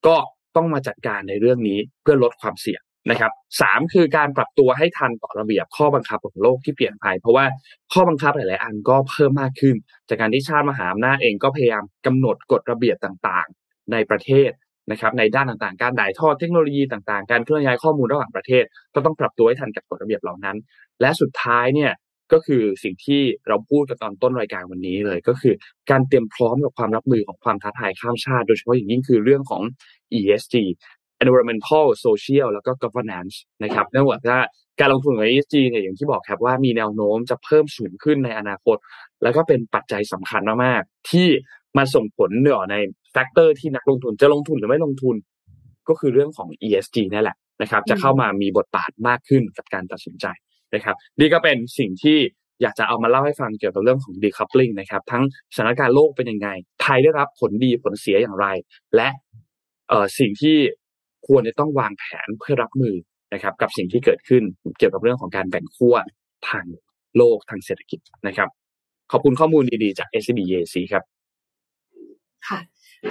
ก็ต้องมาจัดการในเรื่องนี้เพื่อลดความเสี่ยงนะครับสามคือการปรับตัวให้ทันต่อระเบียบข้อบังคับของโลกที่เปลี่ยนไปเพราะว่าข้อบังคับหลาย ๆ อันก็เพิ่มมากขึ้น จากการที่ชาติมหาอำนาจเองก็พยายามกำหนดกฎระเบียบต่างๆ ในประเทศนะครับในด้านต่างๆ การด่ายทอดเทคโนโลยีต่างๆ การเคลื่อนย้ายข้อมูลระหว่างประเทศ ก็ต้องปรับตัวให้ทันกับกฎระเบียบเหล่านั้น และสุดท้ายเนี่ยก็คือสิ่งที่เราพูดกันตอนต้นรายการวันนี้เลย ก็คือการเตรียมพร้อมกับความรับมือของความท้าทายข้ามชาติโดยเฉพาะอย่างยิ่งคือเรื่องของ ESG environmental social แล้วก็ governance นะครับเนื่องจากว่าการลงทุนของ ESG เนี่ยอย่างที่บอกครับว่ามีแนวโน้มจะเพิ่มสูงขึ้นในอนาคต แล้วก็เป็นปัจจัยสำคัญมากๆที่ มาส่งผลเนี่ยใน factor ที่นักลงทุนจะลงทุนหรือไม่ลงทุน ก็คือเรื่องของ ESG นั่นแหละนะครับ จะเข้ามามีบทบาทมากขึ้นกับการตัดสินใจนะครับนี่ก็เป็นสิ่งที่อยากจะเอามาเล่าให้ฟังเกี่ยวกับเรื่องของ decoupling นะครับ ทั้งสถานการณ์โลกเป็นยังไง ไทยได้รับผลดีผลเสียอย่างไร และเอ่อสิ่งที่ควรจะต้องวางแผนเพื่อรับมือนะครับ กับสิ่งที่เกิดขึ้นเกี่ยวกับเรื่องของการแบ่งขั้วทางโลกทางเศรษฐกิจนะครับ ขอบคุณข้อมูลดีๆจาก SCB EAC ครับ ค่ะ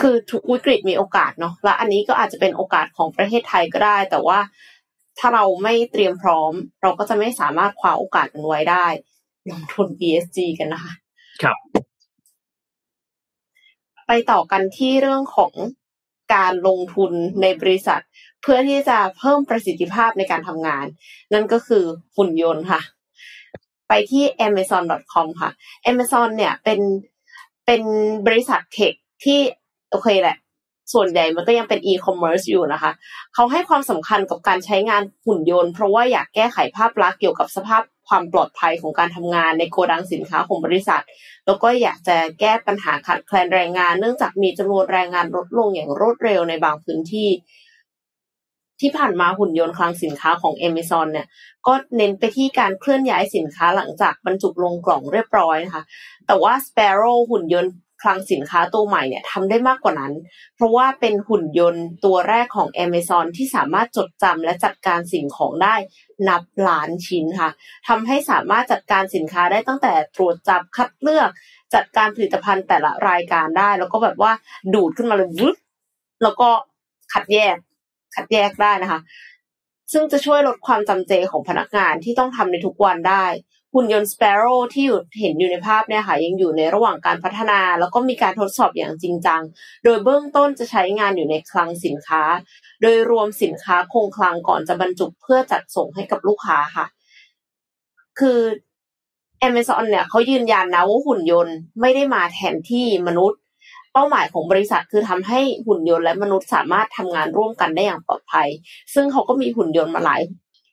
คือทุกวิกฤตมีโอกาสเนาะและอันนี้ก็อาจจะเป็นโอกาสของประเทศไทยก็ได้ แต่ว่าถ้าเราไม่เตรียมพร้อม เราก็จะไม่สามารถคว้าโอกาสนั้นไว้ได้ลงทุน ESG กันนะคะครับ ไปต่อกันที่เรื่องของการลงทุนในบริษัท เพื่อที่จะเพิ่มประสิทธิภาพในการทำงาน นั่นก็คือหุ่นยนต์ค่ะ ไปที่ amazon.com ค่ะ Amazon เนี่ยเป็นเป็นบริษัทเทค ที่โอเคแหละ ส่วนใหญ่มันก็ยังเป็นอีคอมเมิร์ซอยู่นะคะ เขาให้ความสำคัญกับการใช้งานหุ่นยนต์ เพราะว่าอยากแก้ไขภาพลักษณ์เกี่ยวกับสภาพความปลอดภัยของการทำงานในโกดังสินค้าของบริษัท แล้วก็อยากจะแก้ปัญหาขาดแคลนแรงงาน เนื่องจากมีจำนวนแรงงานลดลงอย่างรวดเร็วในบางพื้นที่ ที่ผ่านมาหุ่นยนต์คลังสินค้าของ Amazon เนี่ย ก็เน้นไปที่การเคลื่อนย้ายสินค้าหลังจากบรรจุลงกล่องเรียบร้อยนะคะ แต่ว่า Sparrow หุ่นยนต์ คลังสินค้าตัวใหม่เนี่ยทำได้มากกว่านั้น เพราะว่าเป็นหุ่นยนต์ตัวแรกของ Amazon ที่สามารถจดจำและจัดการสิ่งของได้นับล้านชิ้นค่ะทำให้สามารถจัดการสินค้าได้ตั้งแต่ตรวจจับคัดเลือก จัดการผลิตภัณฑ์แต่ละรายการได้ แล้วก็แบบว่าดูดขึ้นมาเลยวึบแล้วก็คัดแยก คัดแยกได้นะคะ ซึ่งจะช่วยลดความจำเจของพนักงานที่ต้องทำในทุกวันได้ หุ่นยนต์ Sparrow ที่อยู่เห็นอยู่ในภาพเนี่ยค่ะยังอยู่ในระหว่างการพัฒนา แล้วก็มีการทดสอบอย่างจริงจัง โดยเบื้องต้นจะใช้งานอยู่ในคลังสินค้า โดยรวมสินค้าคงคลังก่อนจะบรรจุเพื่อจัดส่งให้กับลูกค้าค่ะ คือ Amazon เนี่ยเขายืนยันนะว่าหุ่นยนต์ไม่ได้มาแทนที่มนุษย์ เป้าหมายของบริษัทคือทำให้หุ่นยนต์และมนุษย์สามารถทำงานร่วมกันได้อย่างปลอดภัย ซึ่งเขาก็มีหุ่นยนต์มาหลาย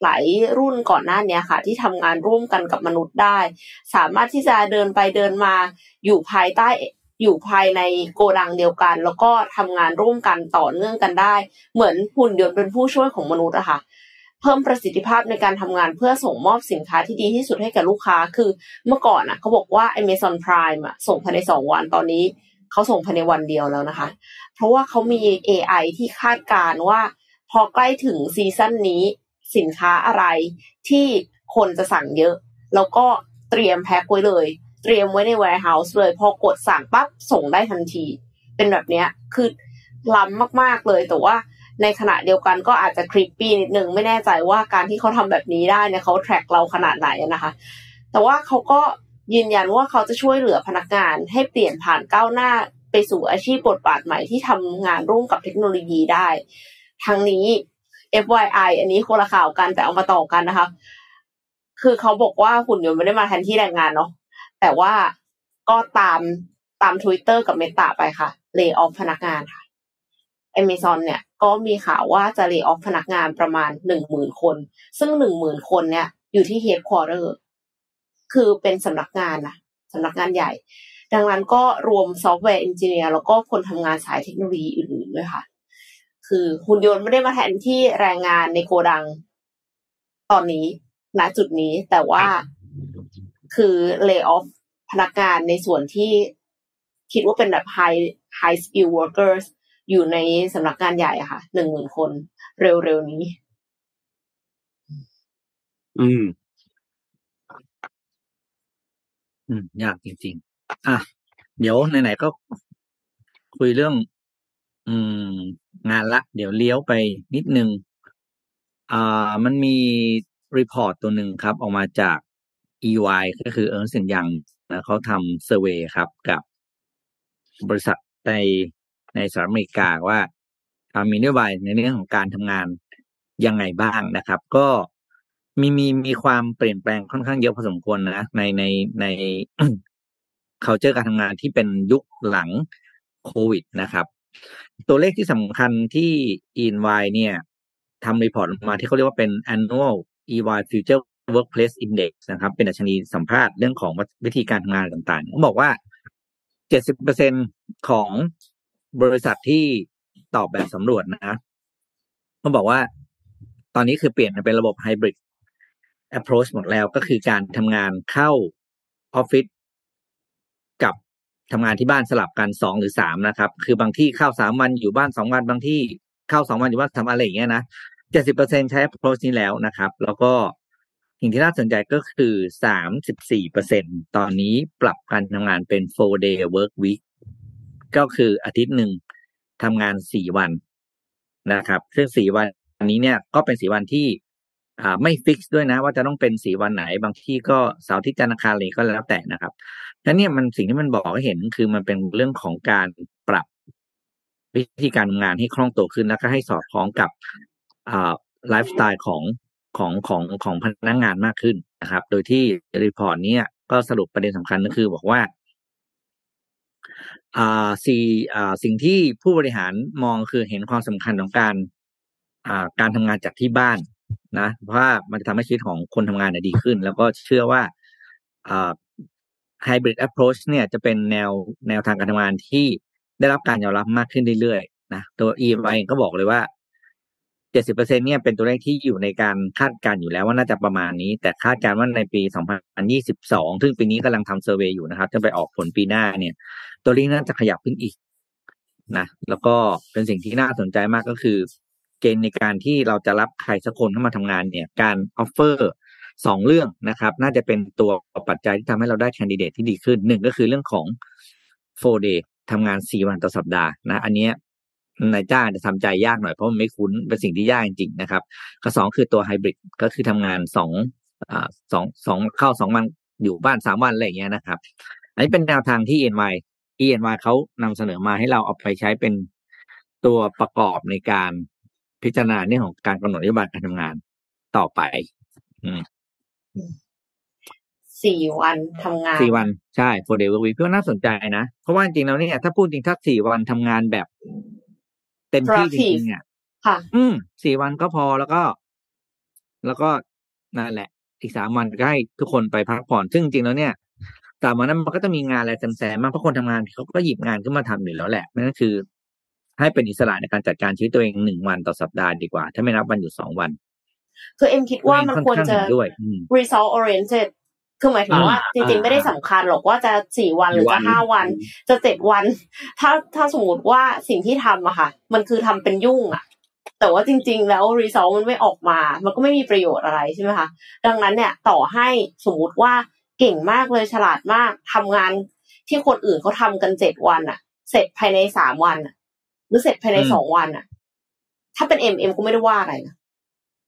หลายรุ่นก่อนหน้านี้ค่ะ ที่ทำงานร่วมกันกับมนุษย์ได้ สามารถที่จะเดินไปเดินมาอยู่ภายใต้อยู่ภายในโกดังเดียวกัน แล้วก็ทำงานร่วมกันต่อเนื่องกันได้ เหมือนหุ่นยนต์เป็นผู้ช่วยของมนุษย์อะค่ะเพิ่มประสิทธิภาพในการทำงานเพื่อส่งมอบสินค้าที่ดีที่สุดให้กับลูกค้า คือเมื่อก่อนอะเขาบอกว่า Amazon Prime อะส่งภายในสองวันตอนนี้เขาส่งภายในวันเดียวแล้วนะคะ เพราะว่าเขามี AI ที่คาดการว่า พอใกล้ถึงซีซั่นนี้ สินค้าอะไรที่คนจะสั่งเยอะ แล้วก็เตรียมแพ็คไว้เลย เตรียมไว้ใน warehouse เลย พอกดสั่งปั๊บส่งได้ทันที เป็นแบบนี้คือล้ำมากๆเลยแต่ว่าในขณะเดียวกันก็อาจจะคลิปปี้นิดนึงไม่แน่ใจว่าการที่เขาทำแบบนี้ได้เนี่ยเขาแทร็กเราขนาดไหนนะคะ แต่ว่าเขาก็ยืนยันว่าเขาจะช่วยเหลือพนักงานให้เปลี่ยนผ่านก้าวหน้าไปสู่อาชีพบทบาทใหม่ที่ทำงานร่วมกับเทคโนโลยีได้ ทั้งนี้ FYI อันนี้คนละข่าวกันแต่เอามาต่อกันนะคะ คือเขาบอกว่าหุ่นยนต์ไม่ได้มาแทนที่แรงงานเนาะแต่ว่าก็ตามตาม Twitter กับเมตาไปค่ะเลิกออฟพนักงานค่ะ Amazon เนี่ยก็มีข่าวว่าจะเลิกออฟพนักงานประมาณหนึ่งหมื่นคน ซึ่งหนึ่งหมื่นคนเนี่ย อยู่ที่ headquarter คือเป็นสำนักงานนะสำนักงานใหญ่ ดังนั้นก็รวม software engineer แล้วก็คนทำงานสายเทคโนโลยีอื่นๆด้วยค่ะ คือหุ่นยนต์ไม่ได้มาแทนที่แรงงานในโกดัง ตอนนี้ณจุดนี้แต่ว่าคือ lay off พนักงานในส่วนที่คิดว่าเป็นแบบ high high skill workers อยู่ในสำนักงานใหญ่อะค่ะหนึ่งหมื่นคนเร็วๆนี้ อืม อืม ยากจริงๆ อะ เดี๋ยวไหนๆก็คุยเรื่อง อืม งานละ เดี๋ยวเลี้ยวไปนิดนึงอ่ามันมี report ตัวหนึ่งครับ ออกมาจาก EY ก็คือ Ernst & Young นะเขาทำ survey ครับกับบริษัทในในสหรัฐอเมริกาว่ามีนโยบายในเรื่องของการทำงานยังไงบ้างนะครับ ก็มีมีมีความเปลี่ยนแปลงค่อนข้างเยอะพอสมควรนะ ในในในเขาเจอการทำงานที่เป็นยุคหลังโควิดนะครับ ตัวเลขที่สำคัญที่ EY เนี่ยทำรีพอร์ตมาที่เขาเรียกว่าเป็น annual EY Future Workplace Index นะครับ เป็นดัชนีสัมภาษณ์เรื่องของวิธีการทำงานต่างๆเขาบอกว่า 70%ของบริษัทที่ตอบแบบสำรวจนะเขาบอกว่า ตอนนี้คือเปลี่ยนเป็นระบบไฮบริด approach หมดแล้วก็คือการทำงานเข้าออฟฟิศ ทำงานที่บ้านสลับกันสองหรือสามนะครับ คือบางที่เข้าสามวันอยู่บ้านสองวันบางที่เข้าสองวันอยู่บ้านทำอะไรอย่างเงี้ยนะเจ็ดสิบเปอร์เซ็นใช้ approach นี้แล้วนะครับ แล้วก็สิ่งที่น่าสนใจก็คือสามสิบสี่เปอร์เซ็นตอนนี้ปรับการทำงานเป็น four day work week ก็คืออาทิตย์หนึ่งทำงานสี่วันนะครับ ซึ่งสี่วันนี้เนี่ยก็เป็นสี่วันที่อ่าไม่ฟิกซ์ด้วยนะ ว่าจะต้องเป็นสีวันไหน บางที่ก็เสาร์ที่จันทร์อังคารเลยก็แล้วแต่นะครับ แล้วเนี่ยมันสิ่งที่มันบอกให้เห็นคือมันเป็นเรื่องของการปรับวิธีการทำงานให้คล่องตัวขึ้นแล้วก็ให้สอดคล้องกับไลฟ์สไตล์ของของของของพนักงานมากขึ้นนะครับ โดยที่ report เนี้ยก็สรุปประเด็นสำคัญก็คือบอกว่าสี่สิ่งที่ผู้บริหารมองคือเห็นความสำคัญของการการทำงานจากที่บ้านนะ เพราะว่ามันจะทำให้ชีวิตของคนทำงานเนี่ยดีขึ้น แล้วก็เชื่อว่า hybrid approach เนี่ยจะเป็นแนวแนวทางการทำงานที่ได้รับการยอมรับมากขึ้นเรื่อยๆนะตัว EY เองก็บอกเลยว่าเจ็ดสิบเปอร์เซ็นต์เนี่ยเป็นตัวเลขที่อยู่ในการคาดการณ์อยู่แล้วว่าน่าจะประมาณนี้ แต่คาดการณ์ว่าในปีสองพันยี่สิบสองซึ่งปีนี้กำลังทำ survey อยู่นะครับ จะไปออกผลปีหน้าเนี่ย ตัวเลขน่าจะขยับขึ้นอีกนะแล้วก็เป็นสิ่งที่น่าสนใจมากก็คือ เกณฑ์ในการที่เราจะรับใครสักคนเข้ามาทำงานเนี่ย การ offer สองเรื่องนะครับ น่าจะเป็นตัวปัจจัยที่ทำให้เราได้ candidate ที่ดีขึ้นหนึ่งก็คือเรื่องของ four day ทำงานสี่วันต่อสัปดาห์นะ อันนี้นายจ้างจะทำใจยากหน่อยเพราะมันไม่คุ้นเป็นสิ่งที่ยากจริงๆนะครับข้อสองคือตัวไฮบริดก็คือทำงานสองอ่าสองสองเข้าสองวันอยู่บ้านสามวันอะไรอย่างเงี้ยนะครับ อันนี้เป็นแนวทางที่ E&Y E&Y เขานำเสนอมาให้เราเอาไปใช้เป็นตัวประกอบในการพิจารณาเรื่องของการกำหนดนโยบายการทำงานต่อไปอืม สี่วันทำงานสี่วันใช่ four-day work week ก็น่าสนใจนะ เพราะว่าจริงๆแล้วเนี่ยถ้าพูดจริงถ้าสี่วันทำงานแบบ เต็มที่จริงๆเนี่ยค่ะ อืมสี่วันก็พอแล้วก็ แล้วก็นั่นแหละ อีกสามวันก็ให้ทุกคนไปพักผ่อน ซึ่งจริงๆแล้วเนี่ยสามวันนั้นมันก็จะมีงานอะไรแซมๆมากเพราะคนทำงานเขาก็หยิบงานขึ้นมาทำอยู่แล้วแหละนั่นก็คือ ให้เป็นอิสระในการจัดการชีวิตตัวเองหนึ่งวันต่อสัปดาห์ดีกว่า ถ้าไม่นับวันหยุดสองวัน คือเอ็มคิดว่ามันควรจะเห็ด้วยอืม result oriented คือหมายถึงว่าอ่าจริงๆไม่ได้สำคัญหรอกว่าจะสี่วันหรือจะห้าวัน จะเจ็ดวัน ถ้าถ้าสมมติว่าสิ่งที่ทำอะค่ะ มันคือทำเป็นยุ่งอะแต่ว่าจริง ๆ แล้ว result มันไม่ออกมา มันก็ไม่มีประโยชน์อะไรใช่ไหมคะดังนั้นเนี่ยต่อให้สมมติว่าเก่งมากเลยฉลาดมากทำงานที่คนอื่นเขาทำกันเจ็ดวันอะเสร็จภายในสามวันอะหรือเสร็จภายในอืมสองวันอะถ้าเป็นเอ็มเอ็มก็ไม่ได้ว่าอะไรนะ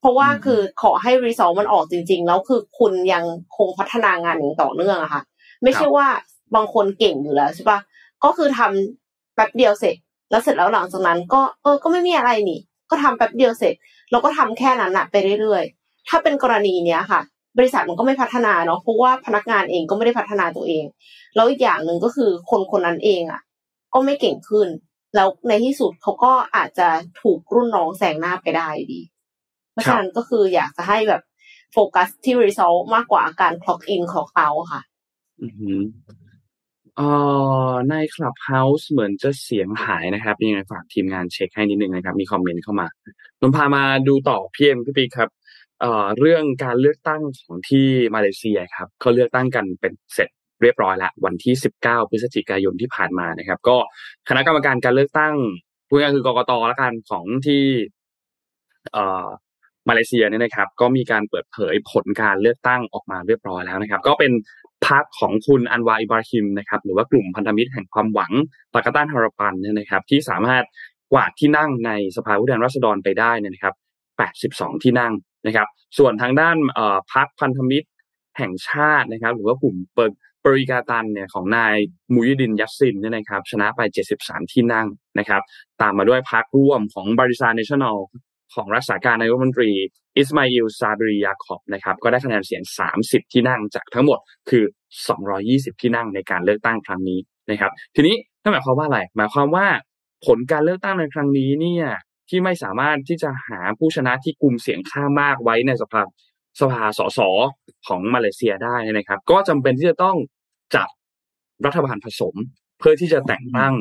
เพราะว่าอืมคือขอให้รีซอสมันออกจริง ๆ แล้วคือคุณยังคงพัฒนางานอย่างต่อเนื่องอะค่ะ ไม่ใช่ว่าบางคนเก่งอยู่แล้วใช่ปะก็คือทำแป๊บเดียวเสร็จ แล้วเสร็จแล้วหลังจากนั้น ก็เออก็ไม่มีอะไรนี่ ก็ทำแป๊บเดียวเสร็จ แล้วก็ทำแค่นั้นอะไปเรื่อยๆ ถ้าเป็นกรณีเนี้ยค่ะ บริษัทมันก็ไม่พัฒนาเนาะเพราะว่าพนักงานเองก็ไม่ได้พัฒนาตัวเอง แล้วอีกอย่างหนึ่งก็คือคนคนนั้นเองอะก็ไม่เก่งขึ้น แล้วในที่สุดเขาก็อาจจะถูกรุ่นน้องแซงหน้าไปได้อยู่ดี เพราะฉะนั้นก็คืออยากจะให้แบบโฟกัสที่ result มากกว่าการ clock in clock out ค่ะ อือหือเอ่อใน Clubhouse เหมือนจะเสียงหายนะครับยังไงฝากทีมงานเช็คให้นิดนึงนะครับ มีคอมเมนต์เข้ามานนพามาดูต่อพี่เอ็มพี่ปีครับเอ่อเรื่องการเลือกตั้งของที่มาเลเซียครับเขาเลือกตั้งกันเป็นเสร็จเรียบร้อยแล้ววันที่ 19 พฤศจิกายนที่ผ่านมานะครับ ก็คณะกรรมการการเลือกตั้งพูดง่ายๆคือกกตละกันของที่เอ่อ มาเลเซียเนี่ยนะครับ ก็มีการเปิดเผยผลการเลือกตั้งออกมาเรียบร้อยแล้วนะครับ ก็เป็นพรรคของคุณอันวาอิบราฮิมนะครับ หรือว่ากลุ่มพันธมิตรแห่งความหวังปากาตันฮารปันเนี่ยนะครับ ที่สามารถกวาดที่นั่งในสภาผู้แทนราษฎรไปได้เนี่ยนะครับ 82 ที่นั่งนะครับ ส่วนทางด้านพรรคพันธมิตรแห่งชาตินะครับ หรือว่ากลุ่มเปิดปริกาตันเนี่ยของนายมูยิดินยัสซินเนี่ยนะครับ ชนะไป 73 ที่นั่งนะครับ ตามมาด้วยพรรคร่วมของบาริซันเนชั่นแนล ของรักษาการนายกรัฐมนตรีอิสมาอิลซาบรียาคอบนะครับก็ได้คะแนนเสียง 30 ที่นั่งจากทั้งหมดคือ 220 ที่นั่งในการเลือกตั้งครั้งนี้นะครับ ทีนี้นั่นหมายความว่าอะไรหมายความว่าผลการเลือกตั้งในครั้งนี้เนี่ยที่ไม่สามารถที่จะหาผู้ชนะที่กลุ่มเสียงข้างมากไว้ในสภาสภาสสของมาเลเซียได้นะครับ ก็จำเป็นที่จะต้องจัดรัฐบาลผสม เพื่อที่จะแต่งตั้ง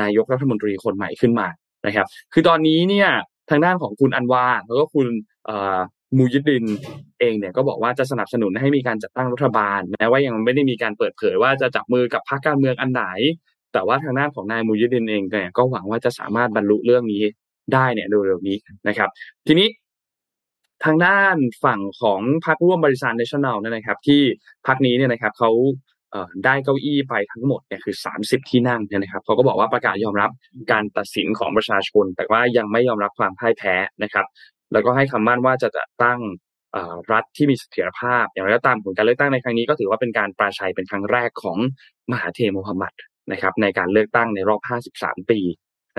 นายกรัฐมนตรีคนใหม่ขึ้นมานะครับ คือตอนนี้เนี่ย ทางด้านของคุณอันวาแล้วก็คุณมูยิดดินเองเนี่ยก็บอกว่าจะสนับสนุนให้มีการจัดตั้งรัฐบาลแม้ว่ายังไม่ได้มีการเปิดเผยว่าจะจับมือกับพรรคการเมืองอันไหน แต่ว่าทางด้านของนายมูยิดดินเองเนี่ยก็หวังว่าจะสามารถบรรลุเรื่องนี้ได้เนี่ยเร็วๆนี้นะครับ ทีนี้ทางด้านฝั่งของพรรคร่วมบาริซันเนชั่นแนลนะครับ ที่พรรคนี้เนี่ยนะครับเขา ได้เก้าอี้ไปทั้งหมดเนี่ยคือ 30 ที่นั่งเนี่ยนะครับเขาก็บอกว่าประกาศยอมรับการตัดสินของประชาชน แต่ว่ายังไม่ยอมรับความพ่ายแพ้นะครับ แล้วก็ให้คำมั่นว่าจะจัดตั้งรัฐที่มีเสถียรภาพ อย่างไรก็ตามผลการเลือกตั้งในครั้งนี้ก็ถือว่าเป็นการปราชัยเป็นครั้งแรกของมหาเทมูฮัมหมัดนะครับ ในการเลือกตั้งในรอบ 53 ปี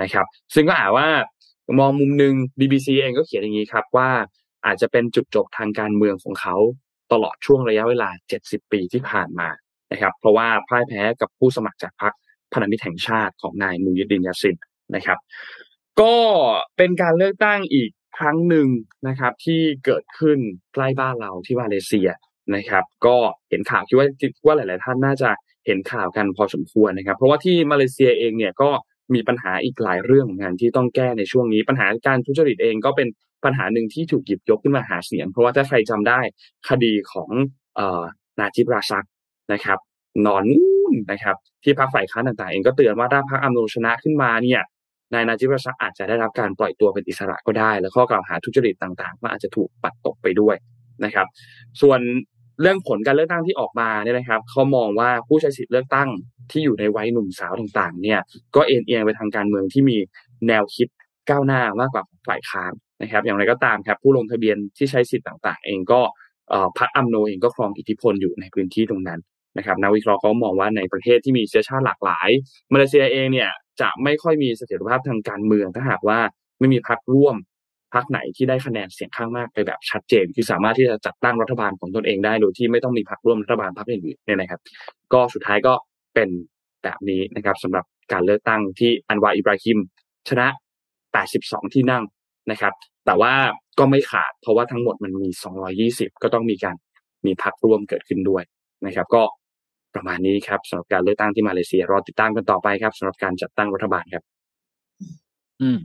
นะครับ ซึ่งก็อาจว่ามองมุมหนึ่ง BBC เองก็เขียนอย่างนี้ครับว่าอาจจะเป็นจุดจบทางการเมืองของเขาตลอดช่วงระยะเวลา 70 ปีที่ผ่านมา นะครับ เพราะว่าพ่ายแพ้กับผู้สมัครจากพรรคพันธมิตรแห่งชาติของนายมูยิดดินยาซินนะครับ ก็เป็นการเลือกตั้งอีกครั้งหนึ่งนะครับ ที่เกิดขึ้นใกล้บ้านเราที่มาเลเซียนะครับ ก็เห็นข่าวคิดว่าคิดว่าหลาย ๆ ท่านน่าจะเห็นข่าวกันพอสมควรนะครับ เพราะว่าที่มาเลเซียเองเนี่ยก็มีปัญหาอีกหลายเรื่องเหมือนกันที่ต้องแก้ในช่วงนี้ปัญหาการทุจริตเองก็เป็นปัญหาหนึ่งที่ถูกหยิบยกขึ้นมาหาเสียง เพราะว่าถ้าใครจำได้คดีของออนาจิบราซัก นะครับ นอนนู่นนะครับ ที่พรรคฝ่ายค้านต่างๆ เองก็เตือนว่าถ้าพรรคอัมโนชนะขึ้นมาเนี่ยนายนาจิบราซักอาจจะได้รับการปล่อยตัวเป็นอิสระก็ได้ และข้อกล่าวหาทุจริตต่างๆ ก็อาจจะถูกปัดตกไปด้วยนะครับ ส่วนเรื่องผลการเลือกตั้งที่ออกมาเนี่ยนะครับเขามองว่าผู้ใช้สิทธิ์เลือกตั้งที่อยู่ในวัยหนุ่มสาวต่างๆ เนี่ย ก็เอ็นเอียงไปทางการเมืองที่มีแนวคิดก้าวหน้ามากกว่าฝ่ายค้านนะครับ อย่างไรก็ตามครับ ผู้ลงทะเบียนที่ใช้สิทธิ์ต่าง ๆ เองก็พรรคอัมโนเองก็ครองอิทธิพลอยู่ในพื้นที่ตรงนั้น นะครับนักวิเคราะห์เขามองว่าในประเทศที่มีเชื้อชาติหลากหลาย มาเลเซียเองเนี่ยจะไม่ค่อยมีเสถียรภาพทางการเมืองถ้าหากว่าไม่มีพรรคร่วมพรรคไหนที่ได้คะแนนเสียงข้างมากไปแบบชัดเจน คือสามารถที่จะจัดตั้งรัฐบาลของตนเองได้โดยที่ไม่ต้องมีพรรคร่วมรัฐบาลพรรคอื่นๆเนี่ยนะครับ ก็สุดท้ายก็เป็นแบบนี้นะครับสำหรับการเลือกตั้งที่อันวาอิบราฮิมชนะ 82 ที่นั่งนะครับ แต่ว่าก็ไม่ขาดเพราะว่าทั้งหมดมันมี 220 ก็ต้องมีการมีพรรคร่วมเกิดขึ้นด้วยนะครับ ก็ ประมาณนี้ครับสำหรับการเลือกตั้งที่มาเลเซียรอติดตามกันต่อไปครับสำหรับการจัดตั้งรัฐบาลครับ อืม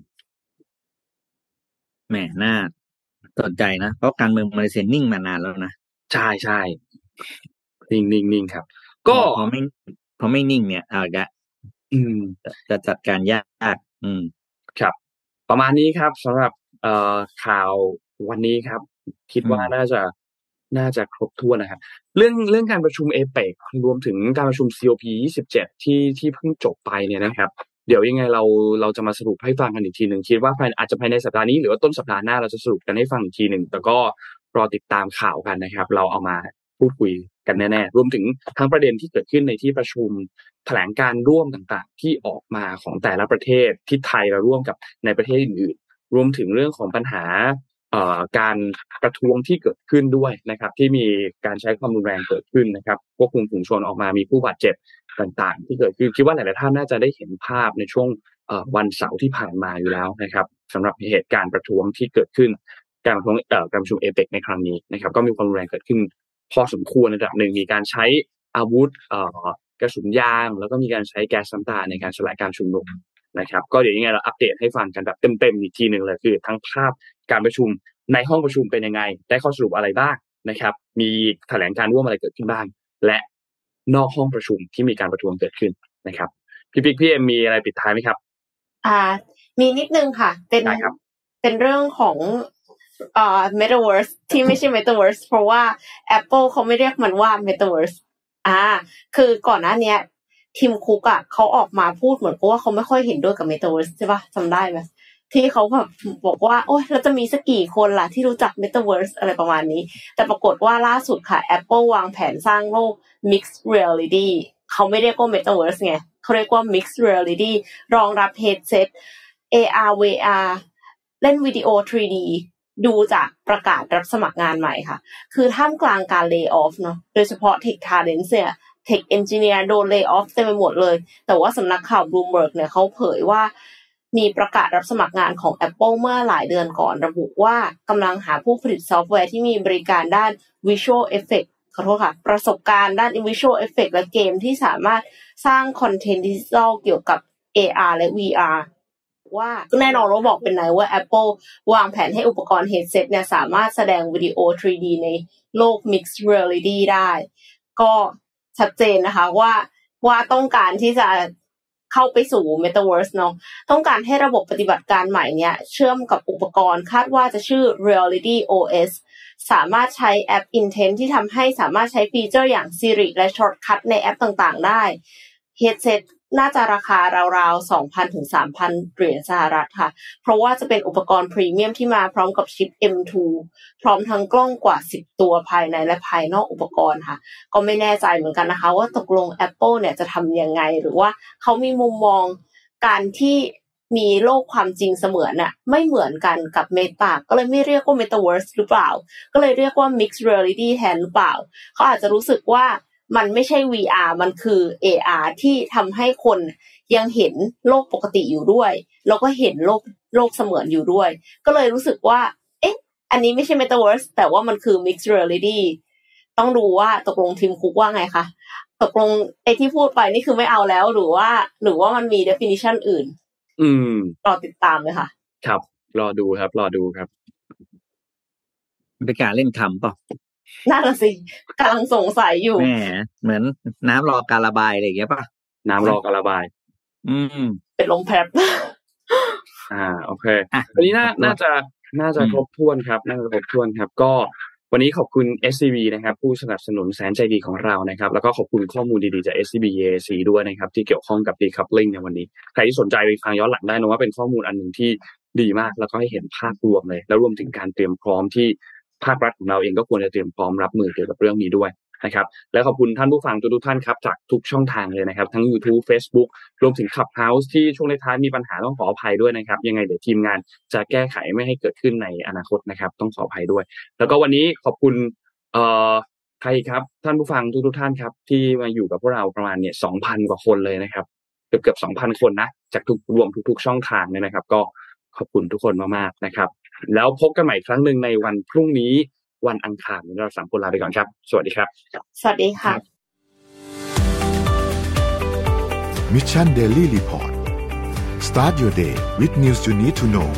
แหมน่าสนใจนะ เพราะการเมืองมาเลเซียนิ่งมานานแล้วนะใช่ใช่นิ่งนิ่งนิ่งครับ ก็พอไม่พอไม่นิ่งเนี่ยเอาอีกละอืม จะจัดการยากอืม ครับ ประมาณนี้ครับสำหรับเอ่อข่าววันนี้ครับ คิดว่าอืมน่าจะน่าจะครบถ้วนนะครับ เรื่องเรื่องการประชุมเอเปกรวมถึงการประชุม COP 27 ที่ที่เพิ่งจบไปเนี่ยนะครับ เดี๋ยวยังไงเราเราจะมาสรุปให้ฟังกันอีกทีหนึ่งคิดว่าภายอาจจะภายในสัปดาห์นี้หรือว่าต้นสัปดาห์หน้าเราจะสรุปกันให้ฟังอีกทีหนึ่งแต่ก็รอติดตามข่าวกันนะครับ เราเอามาพูดคุยกันแน่ๆรวมถึงทั้งประเด็นที่เกิดขึ้นในที่ประชุมแถลงการร่วมต่างๆ ที่ออกมาของแต่ละประเทศที่ไทยเราร่วมกับในประเทศอื่นๆ รวมถึงเรื่องของปัญหา การประท้วงที่เกิดขึ้นด้วยนะครับ ที่มีการใช้ความรุนแรงเกิดขึ้นนะครับควบคุมฝูงชนออกมามีผู้บาดเจ็บต่างๆ ที่เกิดขึ้นคิดว่าหลายๆท่านน่าจะได้เห็นภาพในช่วงวันเสาร์ที่ผ่านมาอยู่แล้วนะครับสำหรับเหตุการณ์ประท้วงที่เกิดขึ้น การประท้วงการประชุมเอเปกในครั้งนี้นะครับ ก็มีความรุนแรงเกิดขึ้น พอสมควรในระดับหนึ่งมีการใช้อาวุธกระสุนยาง แล้วก็มีการใช้แก๊สน้ำตาในการสลายการชุมนุม นะครับ ก็เดี๋ยวยังไงเราอัปเดตให้ฟังกันแบบเต็มๆอีกทีหนึ่งเลยคือ ทั้งภาพการประชุมในห้องประชุมเป็นยังไง ได้ข้อสรุปอะไรบ้างนะครับ มีแถลงการร่วมอะไรเกิดขึ้นบ้าง และนอกห้องประชุมที่มีการประท้วงเกิดขึ้นนะครับ พี่ปิ๊กพี่เอ็มมีอะไรปิดท้ายไหมครับ อ่า มีนิดนึงค่ะ เป็นได้ครับเป็นเรื่องของอ่า metaverse ที่ไม่ใช่ metaverse เพราะว่า Apple เขาไม่เรียกมันว่า metaverse อ่า คือก่อนหน้าเนี้ย ทีมคุกอะเขาออกมาพูดเหมือนกับว่าเขาไม่ค่อยเห็นด้วยกับ metaverse ใช่ปะจำได้ไหมที่เขาแบบบอกว่า โอ้ยเราจะมีสักกี่คนล่ะที่รู้จัก metaverse อะไรประมาณนี้ แต่ปรากฏว่าล่าสุดค่ะ Apple วางแผนสร้างโลก mixed reality เขาไม่เรียกว่า metaverse ไงเขาเรียกว่า mixed reality รองรับ headset AR VR เล่นวิดีโอ 3D ดูจากประกาศรับสมัครงานใหม่ค่ะ คือท่ามกลางการ lay off เนาะ โดยเฉพาะ tech talent เนี่ย tech engineer โดน lay off เต็มไปหมดเลย แต่ว่าสำนักข่าว Bloomberg เนี่ยเขาเผยว่ามีประกาศรับสมัครงานของ Apple เมื่อหลายเดือนก่อนระบุว่ากำลังหาผู้ผลิตซอฟต์แวร์ที่มีบริการด้าน Visual Effect ขอโทษค่ะ ประสบการณ์ด้าน Visual Effect และเกมที่สามารถสร้างคอนเทนต์ดิจิทัลเกี่ยวกับ AR และ VR ว่าแน่นอนเราบอกเป็นนัยว่า Apple วางแผนให้อุปกรณ์ headset เนี่ยสามารถแสดงวิดีโอ 3D ในโลก mixed reality ได้ ก็ ชัดเจนนะคะว่าว่าต้องการที่จะเข้าไปสู่ Metaverse เนาะต้องการให้ระบบปฏิบัติการใหม่เนี่ยเชื่อมกับอุปกรณ์คาดว่าจะชื่อ Reality OS สามารถใช้ App Intent ที่ทำให้สามารถใช้ฟีเจอร์อย่าง Siri และ Shortcut ในแอปต่างๆ ได้ Headset น่าจะราคาราวๆ 2,000 ถึง 3,000 เหรียญสหรัฐค่ะ เพราะว่าจะเป็นอุปกรณ์พรีเมียมที่มาพร้อมกับชิป M2 พร้อมทั้งกล้องกว่า 10 ตัวภายในและภายนอกอุปกรณ์ค่ะ ก็ไม่แน่ใจเหมือนกันนะคะ ว่าตกลง Apple เนี่ยจะทำยังไง หรือว่าเขามีมุมมองการที่มีโลกความจริงเสมือนน่ะไม่เหมือนกันกับ Meta ก็เลยไม่เรียกว่า Metaverse หรือเปล่า ก็เลยเรียกว่า Mixed Reality แทนหรือเปล่า เขาอาจจะรู้สึกว่า มันไม่ใช่ VR มันคือ AR ที่ทำให้คนยังเห็นโลกปกติอยู่ด้วย แล้วก็เห็นโลกโลกเสมือนอยู่ด้วย ก็เลยรู้สึกว่า เอ๊ะ อันนี้ไม่ใช่ Metaverse แต่ว่ามันคือ Mixed Reality ต้องดูว่าตกลงทีมคุกว่าไงคะ ตกลงไอ้ที่พูดไปนี่คือไม่เอาแล้วหรือว่า หรือว่ามันมี definition อื่น อืม รอติดตามเลยค่ะ ครับ รอดูครับ รอดูครับ เป็นการเล่นคำเปล่า น่าจะสิกำลังสงสัยอยู่แหมเหมือนน้ำรอการระบายอะไรอย่างเงี้ยป่ะน้ำรอการระบาย อืม เป็นลมแพรบอ่า โอเคอะวันนี้น่าขอบคุณน่าจะน่าจะอืมครบถ้วนครับ น่าจะครบถ้วนครับ ก็วันนี้ขอบคุณ SCB นะครับ ผู้สนับสนุนแสนใจดีของเรานะครับ แล้วก็ขอบคุณข้อมูลดีๆจาก SCB EAC ด้วยนะครับ ที่เกี่ยวข้องกับ decoupling ในวันนี้ ใครที่สนใจไปฟังย้อนหลังได้นะว่าเป็นข้อมูลอันหนึ่งที่ดีมาก แล้วก็ให้เห็นภาพรวมเลย แล้วรวมถึงการเตรียมพร้อมที่ ภาครัฐของเราเองก็ควรจะเตรียมพร้อมรับมือเกี่ยวกับเรื่องนี้ด้วยนะครับและขอบคุณท่านผู้ฟังทุกท่านครับจากทุกช่องทางเลยนะครับทั้ง YouTube Facebook รวมถึง Clubhouse ที่ช่วงท้ายมีปัญหาต้องขออภัยด้วยนะครับยังไงเดี๋ยวทีมงานจะแก้ไขไม่ให้เกิดขึ้นในอนาคตนะครับต้องขออภัยด้วย แล้วก็วันนี้ขอบคุณเอ่อใครครับท่านผู้ฟังทุกๆท่านครับที่มาอยู่กับพวกเราประมาณเนี่ยสองพันกว่าคนเลยนะครับเกือบเกือบสองพันคนนะจากทุกรวมทุก ๆ ช่องทางเลยนะครับ ก็ขอบคุณทุกคนมากๆนะครับ แล้วพบกันใหม่อีกครั้งหนึ่งในวันพรุ่งนี้วันอังคารเราสามคนลาไปก่อนครับ สวัสดีครับ สวัสดีค่ะ Mission Daily Report start your day with news you need to know